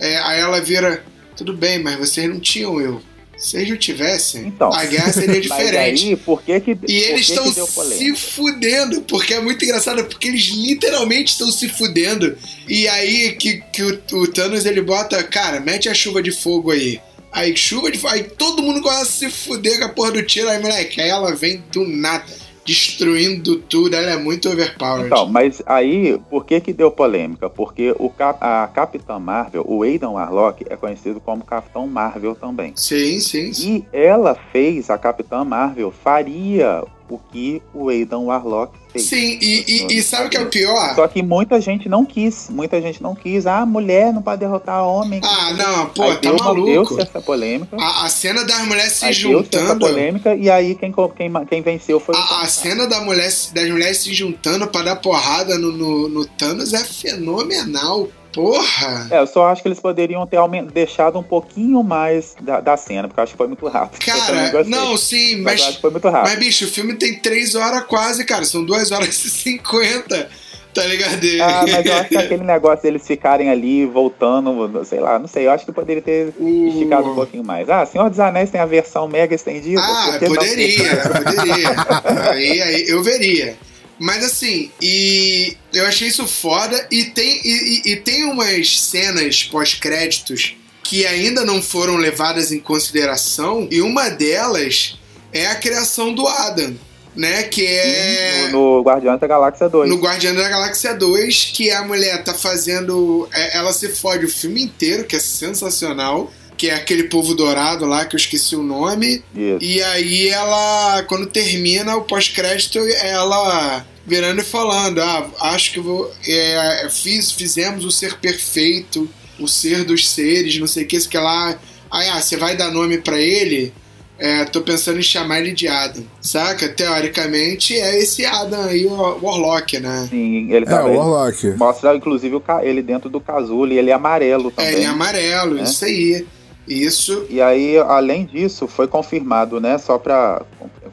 aí ela vira. Tudo bem, mas vocês não tinham eu. Se eles não tivessem, Então, a guerra seria [LAUGHS] diferente. aí, por que que, E por eles que estão que se fudendo, porque é muito engraçado, porque eles literalmente estão se fudendo. E aí que, que o, o Thanos ele bota, cara, mete a chuva de fogo aí. Aí chuva de fogo, aí todo mundo começa a se fuder com a porra do tiro, aí moleque, aí ela vem do nada, destruindo tudo, ela é muito overpowered. Então, mas aí, por que que deu polêmica? Porque o Cap- a Capitã Marvel, o Aidan Warlock, é conhecido como Capitão Marvel também. Sim, sim, sim. E ela fez, a Capitã Marvel faria o que o Aidan Warlock fez. Sim, e, e, e sabe o que é o pior? Só que muita gente não quis, muita gente não quis. Ah, mulher não pode derrotar homem. Ah, não, pô, Aí tá deu maluco. Deu-se essa polêmica. A, a cena das mulheres se Aí deu-se essa juntando. polêmica e aí quem, quem, quem venceu foi o A, a cena da mulher, das mulheres se juntando pra dar porrada no, no, no Thanos é fenomenal. Porra! É, eu só acho que eles poderiam ter deixado um pouquinho mais da, da cena, porque eu acho que foi muito rápido. Cara, não, sim, mas mas. foi muito rápido. Mas, bicho, o filme tem 3 horas quase, cara. São 2 horas e 50. Tá ligado? Ah, mas eu acho que aquele negócio deles ficarem ali voltando, sei lá, não sei, eu acho que poderia ter O- esticado um pouquinho mais. Ah, Senhor dos Anéis tem a versão mega estendida. Ah, poderia, poderia. [LAUGHS] Aí, aí eu veria. Mas assim, e eu achei isso foda e tem, e, e- e tem umas cenas pós-créditos que ainda não foram levadas em consideração, e uma delas é a criação do Adam, né? Que é. No, no Guardiões da Galáxia 2. No Guardião da Galáxia 2, que a mulher tá fazendo. é, Ela se fode o filme inteiro, que é sensacional. Que é aquele povo dourado lá, que eu esqueci o nome. Isso. E aí ela, quando termina o pós-crédito, ela virando e falando: Ah, acho que vou. é, fiz, fizemos o ser perfeito, o ser dos seres, não sei o que, isso que lá. Aí, ah, você vai dar nome pra ele? É, tô pensando em chamar ele de Adam. Saca? Teoricamente é esse Adam aí, o Warlock, né? Sim, ele É, tá o Warlock. Mostra, inclusive, ele dentro do casulo e ele é amarelo É, também. ele é amarelo, né? isso aí. Isso. E aí, além disso, foi confirmado, né, só pra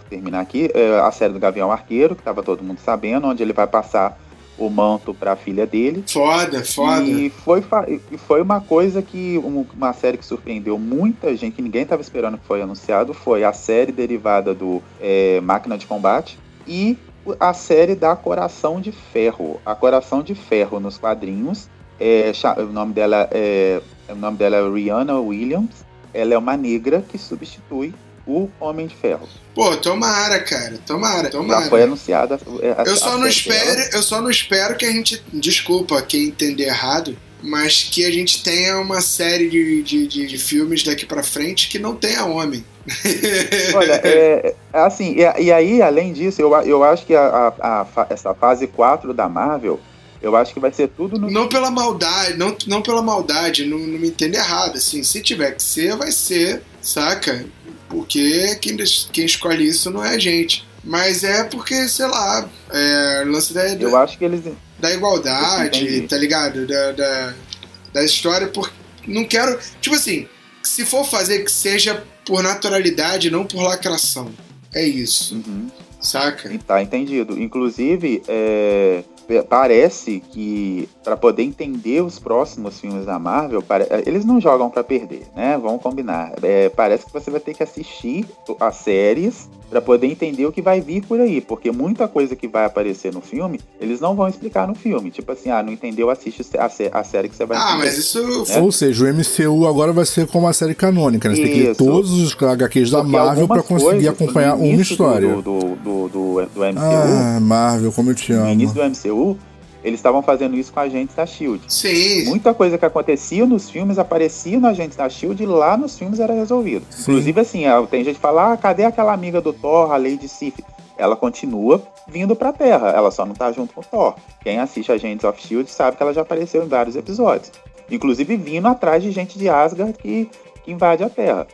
terminar aqui, é, a série do Gavião Arqueiro, que tava todo mundo sabendo, onde ele vai passar o manto pra filha dele. Foda, foda. E foi, foi uma coisa que, um- uma série que surpreendeu muita gente, que ninguém estava esperando que foi anunciado, foi a série derivada do é, Máquina de Combate e a série da Coração de Ferro. A Coração de Ferro nos quadrinhos, é, o, nome dela é, o nome dela é Rihanna Williams, ela é uma negra que substitui o Homem de Ferro. Pô, tomara, cara. Tomara, tomara. Já foi anunciada. é, a- Eu só não dela. espero, eu só não espero que a gente, desculpa quem entender errado, mas que a gente tenha uma série de, de, de, de filmes daqui pra frente que não tenha homem. [LAUGHS] Olha, é, é assim, e, e aí, além disso, eu, eu acho que a, a- a essa fase 4 da Marvel, eu acho que vai ser tudo no. Não pela maldade, não, não pela maldade, não, não me entenda errado, assim, se tiver que ser, vai ser, saca? Porque quem, quem escolhe isso não é a gente. Mas é porque, sei lá, é o lance da, Eu acho que eles. da igualdade, tá ligado? Da, da, da história, porque não quero. Tipo assim, se for fazer que seja por naturalidade, não por lacração. É isso, Uhum, saca? tá entendido. Inclusive, é, parece que para poder entender os próximos filmes da Marvel, eles não jogam para perder, né? Vamos combinar. É, parece que você vai ter que assistir as séries para poder entender o que vai vir por aí, porque muita coisa que vai aparecer no filme, eles não vão explicar no filme. Tipo assim, ah, não entendeu, assiste a, sé- a série que você vai Ah, entender. mas isso. É. Ou seja, o MCU agora vai ser como a série canônica, né? Você tem que ler todos os HQs da Porque Marvel pra algumas conseguir coisas, acompanhar no uma história. Do, do, do, do, do MCU, Ah, Marvel, como eu te no amo. início do MCU, eles estavam fazendo isso com agentes da SHIELD. Sim. Muita coisa que acontecia nos filmes aparecia no agentes da SHIELD e lá nos filmes era resolvido. Inclusive, assim, ah, tem gente que fala, ah, cadê aquela amiga do Thor, a Lady Sif? Ela continua vindo pra Terra, ela só não tá junto com o Thor. Quem assiste Agents of S.H.I.E.L.D. sabe que ela já apareceu em vários episódios. Inclusive vindo atrás de gente de Asgard que, que invade a Terra.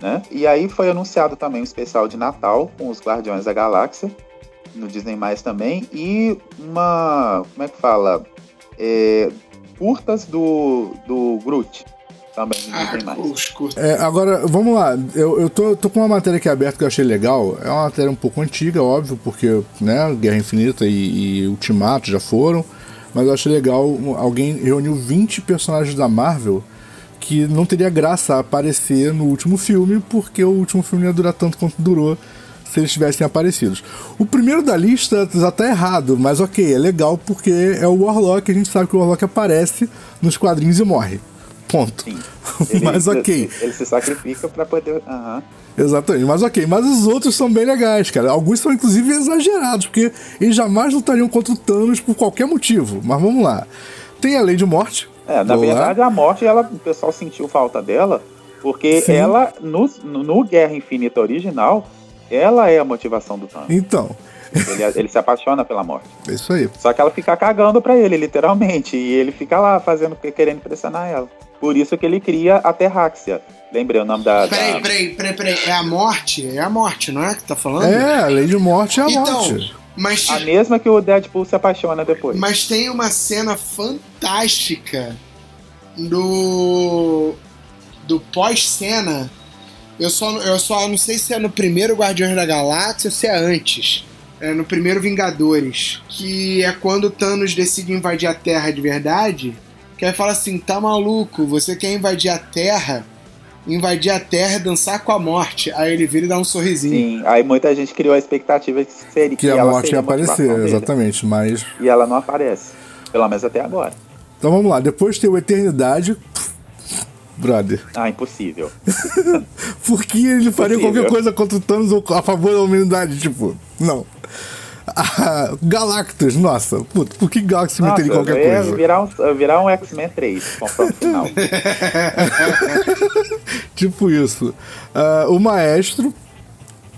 Né? E aí foi anunciado também um especial de Natal com os Guardiões da Galáxia, no Disney Mais também, e uma. Como é que fala? É, curtas do, do Groot também no Ah, Disney Mais. os curtos. É, agora, vamos lá. Eu, eu tô, tô com uma matéria aqui aberta que eu achei legal. É uma matéria um pouco antiga, óbvio, porque né, Guerra Infinita e, e Ultimato já foram. Mas eu achei legal. Alguém reuniu 20 personagens da Marvel que não teria graça aparecer no último filme, porque o último filme não ia durar tanto quanto durou se eles tivessem aparecidos. O primeiro da lista já tá errado, mas ok, é legal porque é o Warlock, a gente sabe que o Warlock aparece nos quadrinhos e morre. Ponto. [LAUGHS] Ele- mas ok. Ele, ele se sacrifica pra poder. Aham. Exatamente, mas ok, mas os outros são bem legais, cara. Alguns são inclusive exagerados, porque eles jamais lutariam contra o Thanos por qualquer motivo. Mas vamos lá. Tem a Lei de Morte. É, na Vamos lá. verdade, a morte, ela, o pessoal sentiu falta dela, porque Sim. ela, no, no Guerra Infinita original, ela é a motivação do Thanos. Então, Ele, ele se apaixona pela morte. é [LAUGHS] isso aí. Só que ela fica cagando pra ele, literalmente. E ele fica lá fazendo, querendo impressionar ela. Por isso que ele cria a Terráxia. Lembrei o nome da. Peraí, da... peraí, peraí, peraí. É a morte? É a morte, não é que tá falando? É, a Lei de Morte é a Então, morte. mas, A mesma que o Deadpool se apaixona depois. mas tem uma cena fantástica do. do pós-cena. Eu só, eu só não sei se é no primeiro Guardiões da Galáxia ou se é antes. É no primeiro Vingadores. Que é quando o Thanos decide invadir a Terra de verdade. Que aí fala assim: tá maluco, você quer invadir a Terra? Invadir a Terra é dançar com a morte. Aí ele vira e dá um sorrisinho. Sim, aí muita gente criou a expectativa que seria Que a ela morte seria ia a aparecer, exatamente. Mas. E ela não aparece. Pelo menos até agora. Então vamos lá. Depois tem o Eternidade. Brother. Ah, impossível. [LAUGHS] Por que ele faria qualquer coisa contra o Thanos ou a favor da humanidade? Tipo, não. Ah, Galactus, nossa, puta, por que Galactus se meteria qualquer eu coisa? virar um, virar um X-Men 3, confronto final. [LAUGHS] Tipo isso. Ah, o Maestro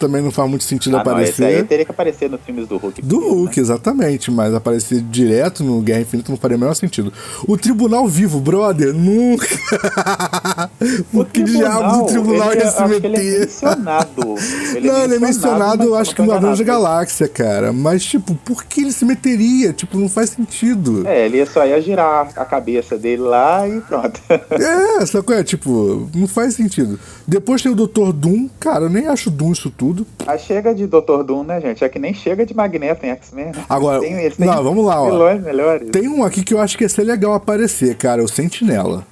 também não faz muito sentido Ah, não, esse aí aparecer. teria que aparecer nos filmes do Hulk. Do Hulk, exatamente, mas aparecer direto no Guerra Infinita não faria o menor sentido. O Tribunal Vivo, brother, nunca. [LAUGHS] Por que diabos o Tribunal ele, ia se acho que ele é meter? mencionado. [LAUGHS] Ele não, ele é mencionado, eu acho que no não nada. Galáxia, cara. Mas, tipo, por que ele se meteria? Tipo, não faz sentido. É, ele só ia girar a cabeça dele lá e pronto. [LAUGHS] É, sacou? É, tipo, não faz sentido. Depois tem o Dr. Doom, cara, eu nem acho Doom isso tudo. Aí chega de Dr. Doom, né, gente? É que nem chega de Magneto em X-Men. né? Agora, Tem- têm não, vamos lá, ó. melhores. Tem um aqui que eu acho que ia ser legal aparecer, cara, o Sentinela.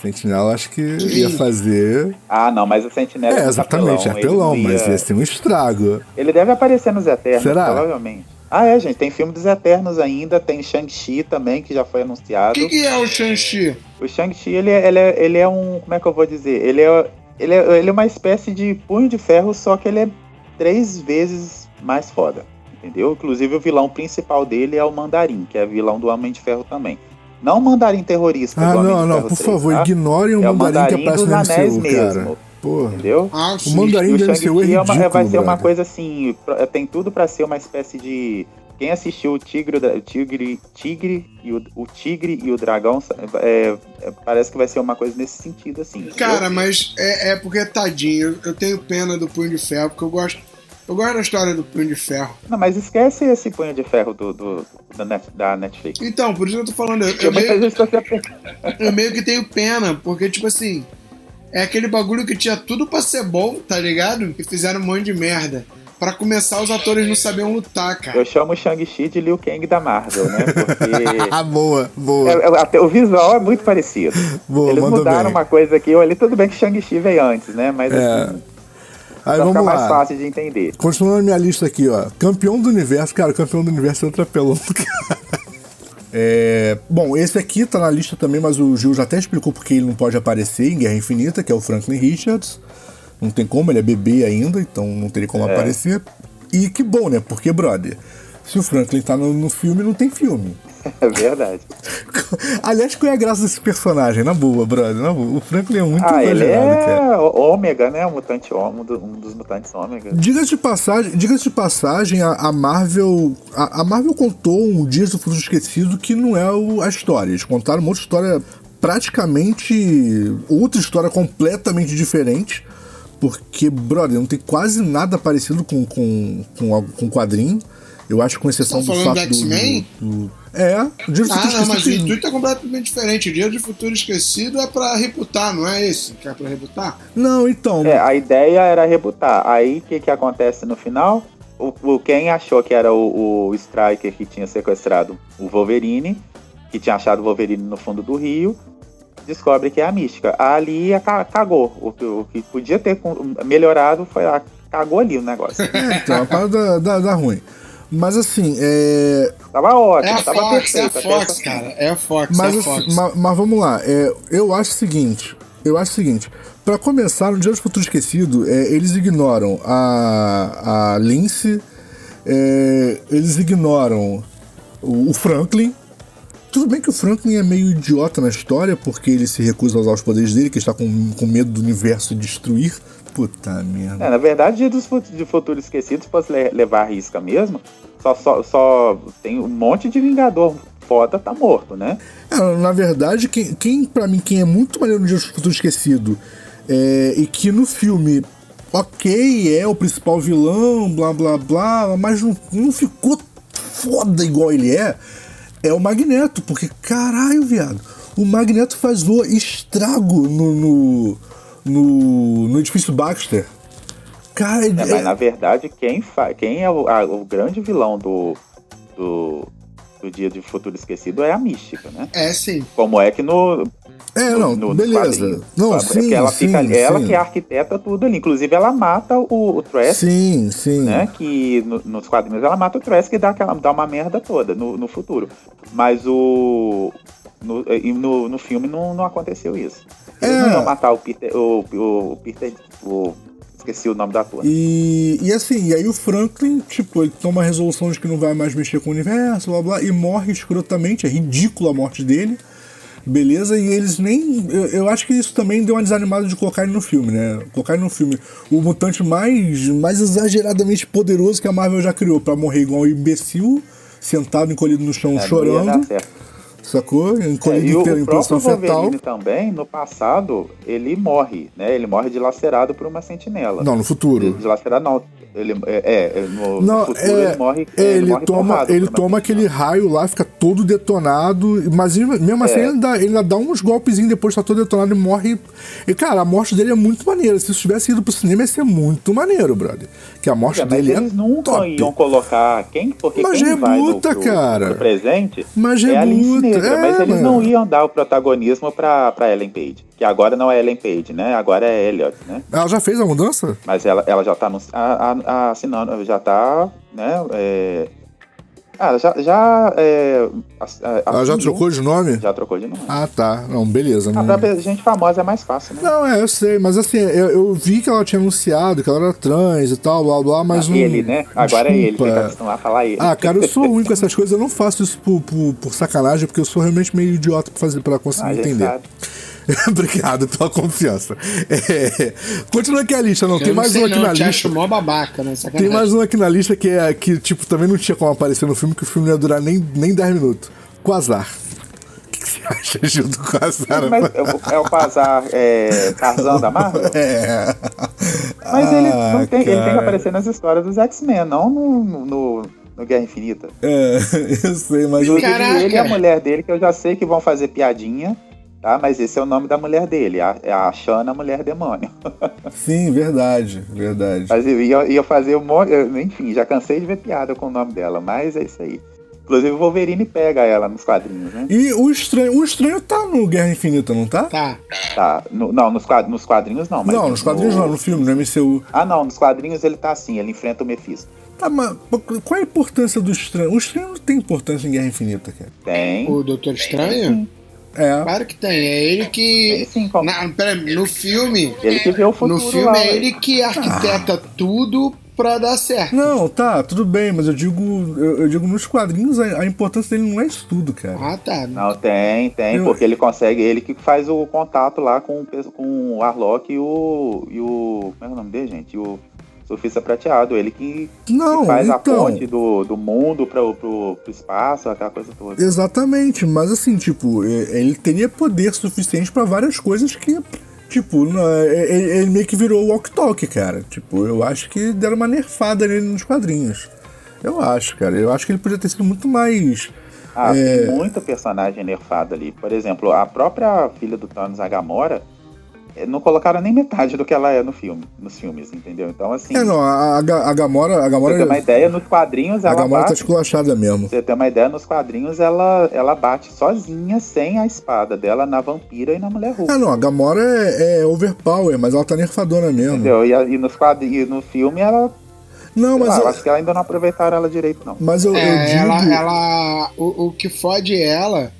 Sentinela acho que ia fazer. Ah, não, mas o Sentinela É, um exatamente, é apelão, apelão, ele não mas ia- ia ser um estrago. Ele deve aparecer nos Eternos, Será? provavelmente. Ah, é, gente, tem filme dos Eternos ainda, tem Shang-Chi também, que já foi O anunciado. que, que é o Shang-Chi? O Shang-Chi, ele, é- ele, é, ele é um. Como é que eu vou dizer? Ele é, ele, é, ele é uma espécie de punho de ferro, só que ele é três vezes mais foda. Entendeu? Inclusive o vilão principal dele é o Mandarim, que é vilão do Homem de Ferro também. Não o Mandarim terrorista Ah, do Homem não, de não, Ferro por 3, favor, tá? ignorem o É o mandarim que aparece dos no Anéis MCU, mesmo. cara. Porra. Entendeu? Ah, O sim. mandarim o do MCU é Shang-Chi é uma- ridículo, vai ser uma coisa assim, tem tudo pra ser uma espécie de quem assistiu o Tigre, o Tigre, Tigre e o, o Tigre e o Dragão, é, é, parece que vai ser uma coisa nesse sentido assim. Cara, mas é, é porque, tadinho, eu, eu tenho pena do Punho de Ferro, porque eu gosto, eu gosto da história do Punho de Ferro. Não, mas esquece esse punho de ferro do, do- da, Net- da Netflix. Então, por isso que eu tô falando, eu, eu, Eu, meio, eu, [LAUGHS] eu meio que tenho pena, porque, tipo assim, é aquele bagulho que tinha tudo pra ser bom, tá ligado? E fizeram um monte de merda. Pra começar, os atores não sabiam lutar, cara. eu chamo o Shang-Chi de Liu Kang da Marvel, né? Porque Ah, [LAUGHS] boa, boa. é- é- até o visual é muito parecido. Boa, Eles mudaram bem. uma coisa aqui, olha, tudo bem que Shang-Chi veio antes, né? Mas É. assim, Aí vamos mais lá. fácil de entender. Continuando a minha lista aqui, ó. Campeão do universo, cara, campeão do universo é outro apelão, cara. É, bom, esse aqui tá na lista também, mas o Gil já até explicou porque ele não pode aparecer em Guerra Infinita, que é o Franklin Richards. Não tem como, ele é bebê ainda, então não teria como aparecer. E que bom, né? Porque, brother, se o Franklin tá no, no filme, não tem filme. [LAUGHS] É verdade. [LAUGHS] Aliás, qual é a graça desse personagem? Na boa, brother, na boa. O Franklin é muito Ah, ele exagerado, cara. é ômega, né? O mutante ômega, um um dos mutantes ômega. Diga-se de passagem, diga de passagem a, a Marvel. A, a Marvel contou um Dias do Futuro Esquecido que não é o- a história. Eles contaram uma outra história praticamente. outra história completamente diferente. Porque, brother, não tem quase nada parecido com com, com, com quadrinho. Eu acho que com exceção Tá do fato do do, X-Men? do- É, o Dia do Ah, Futuro não, mas o Esquecido. intuito é completamente diferente. O Dia de Futuro Esquecido é pra reputar, não é esse? Que é pra reputar? Não, então. É, a ideia era rebutar. Aí o que, que acontece no final? O, o- quem achou que era o, o Striker que tinha sequestrado o Wolverine, que tinha achado o Wolverine no fundo do rio, descobre que é a mística. Ali cagou. O, que- o que podia ter melhorado foi a, cagou ali o negócio. Então, a parada dá, dá ruim. Mas assim, é. Tava ótimo, É a tava Fox, é a perfeito. Fox, essa- cara. É a Fox, Mas, é a assim, Fox. ma- mas vamos lá, é, eu acho o seguinte. Eu acho o seguinte, Pra começar, no Dia do Futuro Esquecido, é, eles ignoram a, a Lince, é, eles ignoram o, o Franklin. Tudo bem que o Franklin é meio idiota na história, porque ele se recusa a usar os poderes dele, que está com, com medo do universo destruir. Puta merda. É, na verdade, Dia dos de Futuro Esquecidos pode le- levar a risca mesmo. Só, só, só tem um monte de Vingador foda tá morto, né? É, na verdade, quem, quem para mim, quem é muito maneiro no Dia do Futuro Esquecido, é, e que no filme, ok, é o principal vilão, blá blá blá, mas não, não ficou foda igual ele é, é o Magneto, porque caralho, viado, o Magneto faz o estrago no, no, no, no edifício Baxter. Cara, É, ele- mas na verdade, quem, fa quem é o, a- o grande vilão do, do, do Dia de Futuro Esquecido é a Mística, né? É, sim. Como é que no. É, no- não, no- beleza. Não, sim, Porque ela, fica, sim, ela sim. que arquiteta tudo ali. Inclusive, ela mata o, o Trask, Sim, sim. né? Que no- nos quadrinhos ela mata o Trask e dá, aquela, dá uma merda toda no, no futuro. Mas o. No, no, no filme não, não aconteceu isso. Eles É. não iam matar o Peter. O, o, o Peter. O, esqueci o nome da ator. E, e assim, e aí o Franklin, tipo, ele toma a resolução de que não vai mais mexer com o universo, blá blá, e morre escrotamente, é ridícula a morte dele. Beleza, e eles nem. Eu, eu acho que isso também deu uma desanimada de colocar ele no filme, né? Colocar ele no filme. O mutante mais, mais exageradamente poderoso que a Marvel já criou, pra morrer igual um imbecil, sentado, encolhido no chão, É, não ia dar chorando, certo. Sacou? É, Encolhido o, inteiro em o próprio posição fetal. Também, no passado, ele morre, né? Ele morre dilacerado por uma sentinela. Não, no futuro. Dilacerado não. Ele, é, é, no, Não, futuro é, ele morre. é, ele, morre toma, porrada ele uma toma aquele raio lá, fica todo detonado, mas mesmo assim É. ele, ainda, ele ainda dá uns golpezinhos depois, tá todo detonado e morre. E cara, a morte dele é muito maneira. Se isso tivesse ido pro cinema, ia ser muito maneiro, brother. Que a morte É, mas dele eles é nunca top. iam colocar quem, porque Mas quem vai no, rebuta, pro, cara. no presente Mas é a Lince rebuta, Negra, é, mas eles mano. não iam dar o protagonismo pra, pra Ellen Page, que agora não é Ellen Page, né? Agora é Elliot, né? Ela já fez a mudança? Mas ela, ela já tá no, a, a, assinando, já tá, né? É, ah, já, já é, a- Ela já trocou de nome? Já trocou de nome. Ah, tá. Não, beleza. Ah, Não... pra gente famosa é mais fácil, né? Não, é, eu sei, mas assim, eu, eu vi que ela tinha anunciado que ela era trans e tal, blá blá, mas Ah, não. ele, né? Agora é ele, tem que Desculpa. acostumar a falar ele. Ah, cara, eu sou ruim com essas coisas, eu não faço isso por, por, por sacanagem, porque eu sou realmente meio idiota pra, fazer, pra Ah, conseguir a gente entender. sabe. [LAUGHS] Obrigado pela confiança. É, Continua aqui a lista, não. Eu Tem não mais sei um aqui não, na te lista. acho mó babaca, né? Tem mais um aqui na lista que é que, tipo, também não tinha como aparecer no filme, que o filme não ia durar nem, nem 10 minutos. Quasar. O que, que você acha, Gil, do Quasar? Mas é o- Quasar é, Tarzan da Marvel? [LAUGHS] É. Mas ele, Ah, não tem, ele tem que aparecer nas histórias dos X-Men, não no, no, no Guerra Infinita. É, [LAUGHS] eu sei, mas. Caraca! ele e a mulher dele, que eu já sei que vão fazer piadinha, tá? Mas esse é o nome da mulher dele, a, é a Shana Mulher Demônio. [LAUGHS] Sim, verdade, verdade. Mas eu ia, ia fazer um monte. Enfim, já cansei de ver piada com o nome dela, mas é isso aí. Inclusive o Wolverine pega ela nos quadrinhos, né? E o estranho, o estranho tá no Guerra Infinita, não tá? Tá. Tá. no- não, nos quadrinhos, nos quadrinhos não. Mas não, nos quadrinhos no- não, no filme, no MCU. Ah, não, nos quadrinhos ele tá assim, ele enfrenta o Mephisto. Tá, mas qual é a importância do estranho? O estranho não tem importância em Guerra Infinita, cara. Tem. O Doutor Estranho? É. Claro que tem. É ele Tem que. sim, Na, peraí, no filme. Ele que vê o futuro No filme lá, é ué. ele que arquiteta tudo pra dar certo. Não, tá, tudo bem, mas eu digo, eu, eu digo nos quadrinhos a, a importância dele não é isso tudo, cara. Ah, tá. Não, tem, tem, Eu- porque ele consegue, ele que faz o contato lá com, com o Arlok e o. E o. Como é o nome dele, gente? E o Surfista Prateado. Ele que, que Não, faz a então. ponte do, do mundo pro, pro, pro espaço, aquela coisa toda. Exatamente, mas assim, tipo, ele teria poder suficiente pra várias coisas que, tipo, ele meio que virou o walk-talk, cara. Tipo, eu acho que deram uma nerfada nele nos quadrinhos. Eu acho, cara. Eu acho que ele podia ter sido muito mais. Ah, É. tem muito personagem nerfado ali. Por exemplo, a própria filha do Thanos, a Gamora, não colocaram nem metade do que ela é no filme, nos filmes, entendeu? Então, assim, É, não, a, a, Ga- a Gamora. A pra Gamora, você ter uma ideia, nos quadrinhos a ela Gamora tá bate esculachada mesmo. Pra você ter uma ideia, nos quadrinhos ela, ela bate sozinha, sem a espada dela, na vampira e na mulher Hulk. É, não, a Gamora é, é overpower, mas ela tá nerfadona mesmo. Entendeu? E, a- e nos quadrinhos, no filme, ela. Não, mas lá, eu eu, acho que ela ainda não aproveitaram ela direito, não. mas eu, eu É, digo. ela, ela o, o que fode ela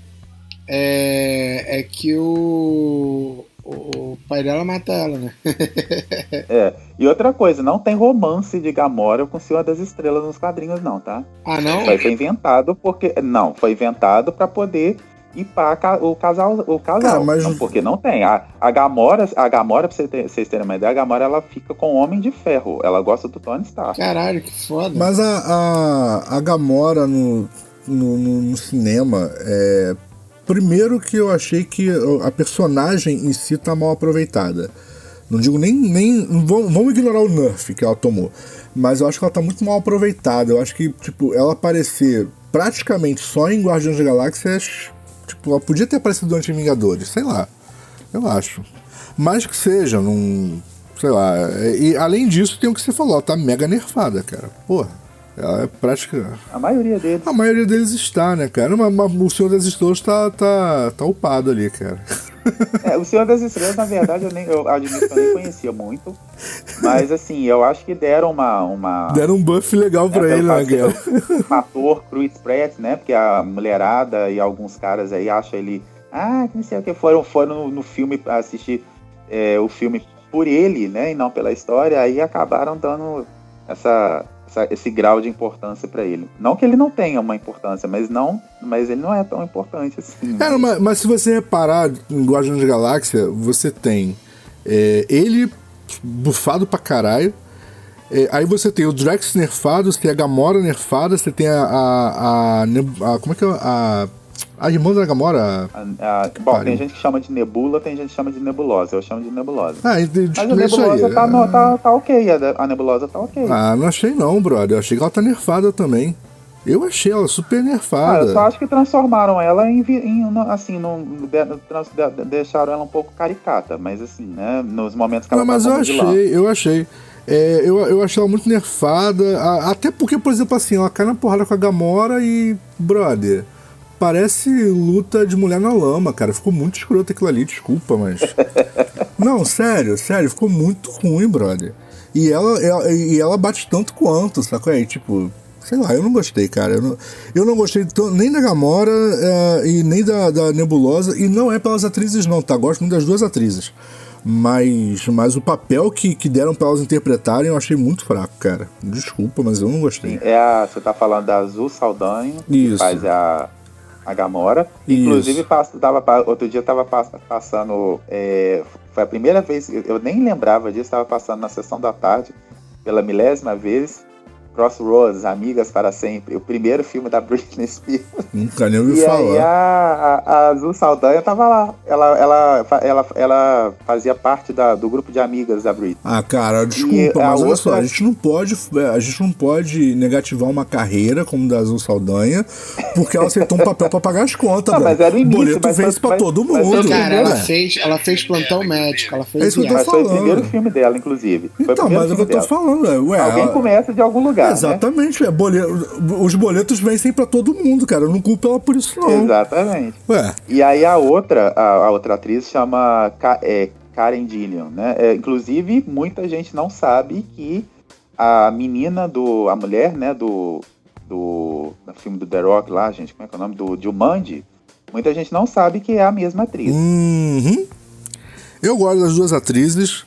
é, é que o, o pai dela mata ela, né? [LAUGHS] É. E outra coisa, não tem romance de Gamora com Senhor das Estrelas nos quadrinhos, não, tá? Ah, não? Foi, foi inventado porque. Não, foi inventado pra poder ir para o casal. O casal Ah, mas- Não, porque não tem. A, a Gamora, a Gamora, pra ter- vocês terem uma ideia, a Gamora ela fica com o Homem de Ferro. Ela gosta do Tony Stark. Caralho, que foda. Mas a, a, a Gamora no, no, no- no cinema, é, primeiro que eu achei que a personagem em si tá mal aproveitada. Não digo nem. nem vamos, vamos ignorar o nerf que ela tomou. Mas eu acho que ela tá muito mal aproveitada. Eu acho que, tipo, ela aparecer praticamente só em Guardiões da Galáxia. é, Tipo, ela podia ter aparecido em Vingadores, sei lá. Eu acho. Mas que seja, não. Sei lá. E além disso, tem o que você falou, ela tá mega nerfada, cara. Porra. Ela é prática. A maioria deles. A maioria deles está, né, cara? Mas, o Senhor das Estrelas tá, tá, tá upado ali, cara. É, o Senhor das Estrelas, na verdade, eu, nem, eu admito que eu nem conhecia muito. Mas, assim, eu acho que deram uma. uma Deram um buff legal pra é, ele, né, pelo Guel? fator Chris Pratt, né? Porque a mulherada e alguns caras aí acham ele. Ah, que não sei o que. Foram, foram no, no filme assistir é, o filme por ele, né? E não pela história. Aí acabaram dando essa, essa- esse grau de importância pra ele. Não que ele não tenha uma importância, mas não, mas ele não é tão importante assim. Cara, mas, mas se você reparar em Guardiões da Galáxia, você tem é, ele bufado pra caralho. É, aí você tem o Drax nerfado, você tem a Gamora nerfada, você tem a. a, a, a- como é que é? A, a irmã da Gamora. A- a- bom, pariu. tem gente que chama de nebula, tem gente que chama de nebulosa. Eu chamo de nebulosa. Ah, e- Mas a nebulosa aí. tá, no- tá, tá ok, a, a nebulosa tá ok. Ah, não achei não, brother. Eu achei que ela tá nerfada também. Eu achei ela super Ah, nerfada. eu só acho que transformaram ela em, em no- assim, não, de- de- deixaram ela um pouco caricata, mas assim, né, nos momentos que ela Não, mas tá eu como vilã. achei, eu achei. É, eu, eu achei ela muito nerfada. a- Até porque, por exemplo, assim, ela cai na porrada com a Gamora e. Brother. Parece luta de mulher na lama, cara. Ficou muito escroto aquilo ali, desculpa, mas. [LAUGHS] Não, sério, sério, ficou muito ruim, brother. E ela, ela- e ela bate tanto quanto, sacou? Aí, tipo, sei lá, eu não gostei, cara. Eu não, eu não gostei nem da Gamora eh, e nem da, da Nebulosa. E não é pelas atrizes, não, tá? Gosto muito das duas atrizes. Mas, mas o papel que, que deram pra elas interpretarem eu achei muito fraco, cara. Desculpa, mas eu não gostei. É a, você tá falando da Azul Saldanha, que Isso. faz a, a Gamora. Isso. Inclusive, passo- tava, outro dia tava pass- passando. é, foi a primeira vez, eu- eu nem lembrava disso, tava passando na sessão da tarde, pela milésima vez. Crossroads, Amigas para Sempre, o primeiro filme da Britney Spears. Nunca nem ouvi E falar. a, a, a Azul Saldanha tava lá. Ela, ela, ela, ela fazia parte da- do grupo de amigas da Britney. Ah, cara, desculpa, E mas olha só, a gente não pode, a gente não pode negativar uma carreira como da Azul Saldanha, porque ela aceitou um papel pra pagar as contas, Não, mas era o início, boleto mas vence mas- todo mas mundo. o Cara, ela fez, ela fez plantão médico, ela fez É isso que eu tô. Mas foi o falando. primeiro filme dela, inclusive. Foi o Então, mas é o que eu tô dela. falando, ué. Alguém ela- começa de algum lugar, né? Exatamente, é, boleto- os boletos vencem pra todo mundo, cara. Eu não culpo ela por isso, não. Exatamente. Ué, E aí a outra, a, a outra atriz chama é, Karen Gillian, né? É, inclusive, muita gente não sabe que a menina do... A mulher, né, do... Do, do filme do The Rock lá, gente, como é que é o nome? Do Jumanji. Muita gente não sabe que é a mesma atriz. Uhum. Eu gosto das duas atrizes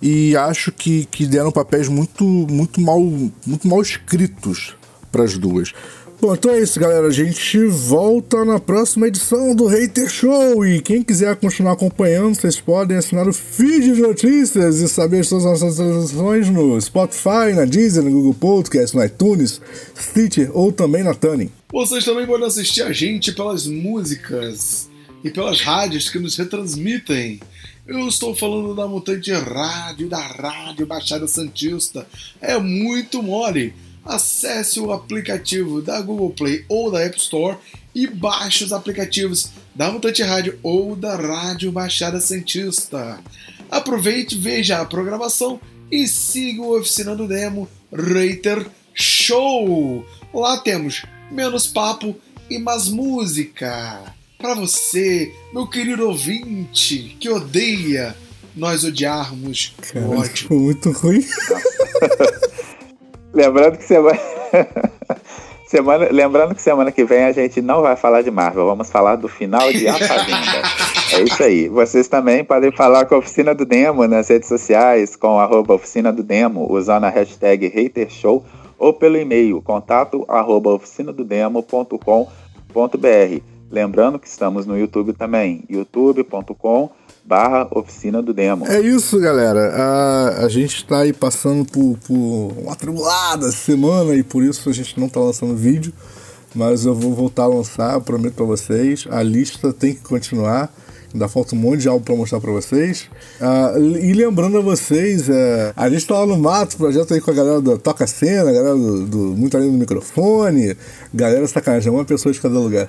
e acho que, que deram papéis muito, muito, mal, muito mal escritos para as duas. Bom, então é isso, galera. A gente volta na próxima edição do Hater Show. E quem quiser continuar acompanhando, vocês podem assinar o feed de notícias e saber as suas atualizações no Spotify, na Deezer, no Google Podcast, no iTunes, Stitcher ou também na Tuning. Vocês também podem assistir a gente pelas músicas e pelas rádios que nos retransmitem. Eu estou falando da Mutante Rádio, da Rádio Baixada Santista. É muito mole. Acesse o aplicativo da Google Play ou da App Store e baixe os aplicativos da Mutante Rádio ou da Rádio Baixada Santista. Aproveite, veja a programação e siga o Oficina do Demo Reiter Show. Lá temos menos papo e mais música. Para você, meu querido ouvinte, que odeia nós odiarmos o Cara, ódio. ficou muito ruim. [LAUGHS] Lembrando que semana... [LAUGHS] semana... Lembrando que semana que vem a gente não vai falar de Marvel, vamos falar do final de A Fazenda. é isso aí. Vocês também podem falar com a Oficina do Demo nas redes sociais, com arroba Oficina do Demo, usando a hashtag HaterShow ou pelo e-mail contato arroba oficinadodemo.com.br. Lembrando que estamos no YouTube também, youtube.com barra Oficina do Demo. É isso, galera. A, a gente tá aí passando por, por uma tribulada semana e por isso a gente não tá lançando vídeo. Mas eu vou voltar a lançar, prometo pra vocês. A lista tem que continuar. Ainda falta um monte de álbum pra mostrar pra vocês. Ah, e lembrando a vocês, é, a gente tá lá no Mato, projeto aí com a galera do Toca Cena, a galera do, do Muito Além do Microfone, galera sacanagem, uma pessoa de cada lugar.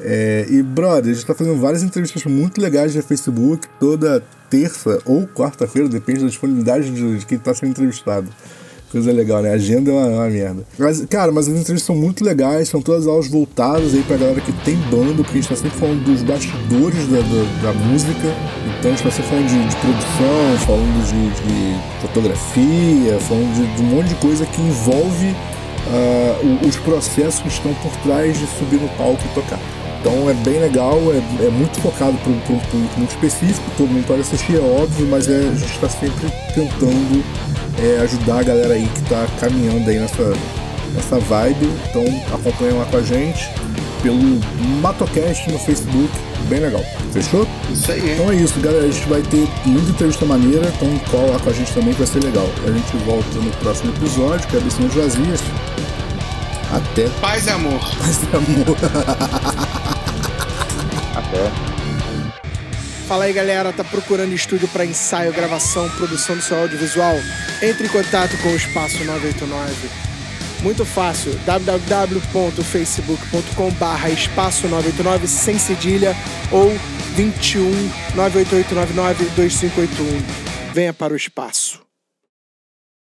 É, e, brother, a gente tá fazendo várias entrevistas muito legais no Facebook, toda terça ou quarta-feira, depende da disponibilidade de, quem tá sendo entrevistado. Coisa legal, né? A agenda é uma, uma, merda. Mas, cara, mas as entrevistas são muito legais, são todas aulas voltadas aí pra galera que tem banda, porque a gente tá sempre falando dos bastidores da, da, da música. Então a gente tá sempre falando de, de produção, falando de, de fotografia, falando de, de, um monte de coisa que envolve uh, os processos que estão por trás de subir no palco e tocar. Então é bem legal, é, é muito focado para um público muito específico, todo mundo pode assistir, é óbvio, mas é, a gente está sempre tentando é, ajudar a galera aí que está caminhando aí nessa, nessa vibe. Então acompanha lá com a gente pelo Matocast no Facebook, bem legal. Fechou? Isso aí. Então é isso, galera. A gente vai ter muita entrevista maneira, então cola lá com a gente também que vai ser legal. A gente volta no próximo episódio, que é Abissões Vazias. Até. Paz e amor. Paz e amor. Até. Fala aí galera, tá procurando estúdio para ensaio, gravação, produção do seu audiovisual? Entre em contato com o Espaço 989. Muito fácil, www.facebook.com barra espaço 989 sem cedilha ou 21 98899 2581. Venha para o espaço.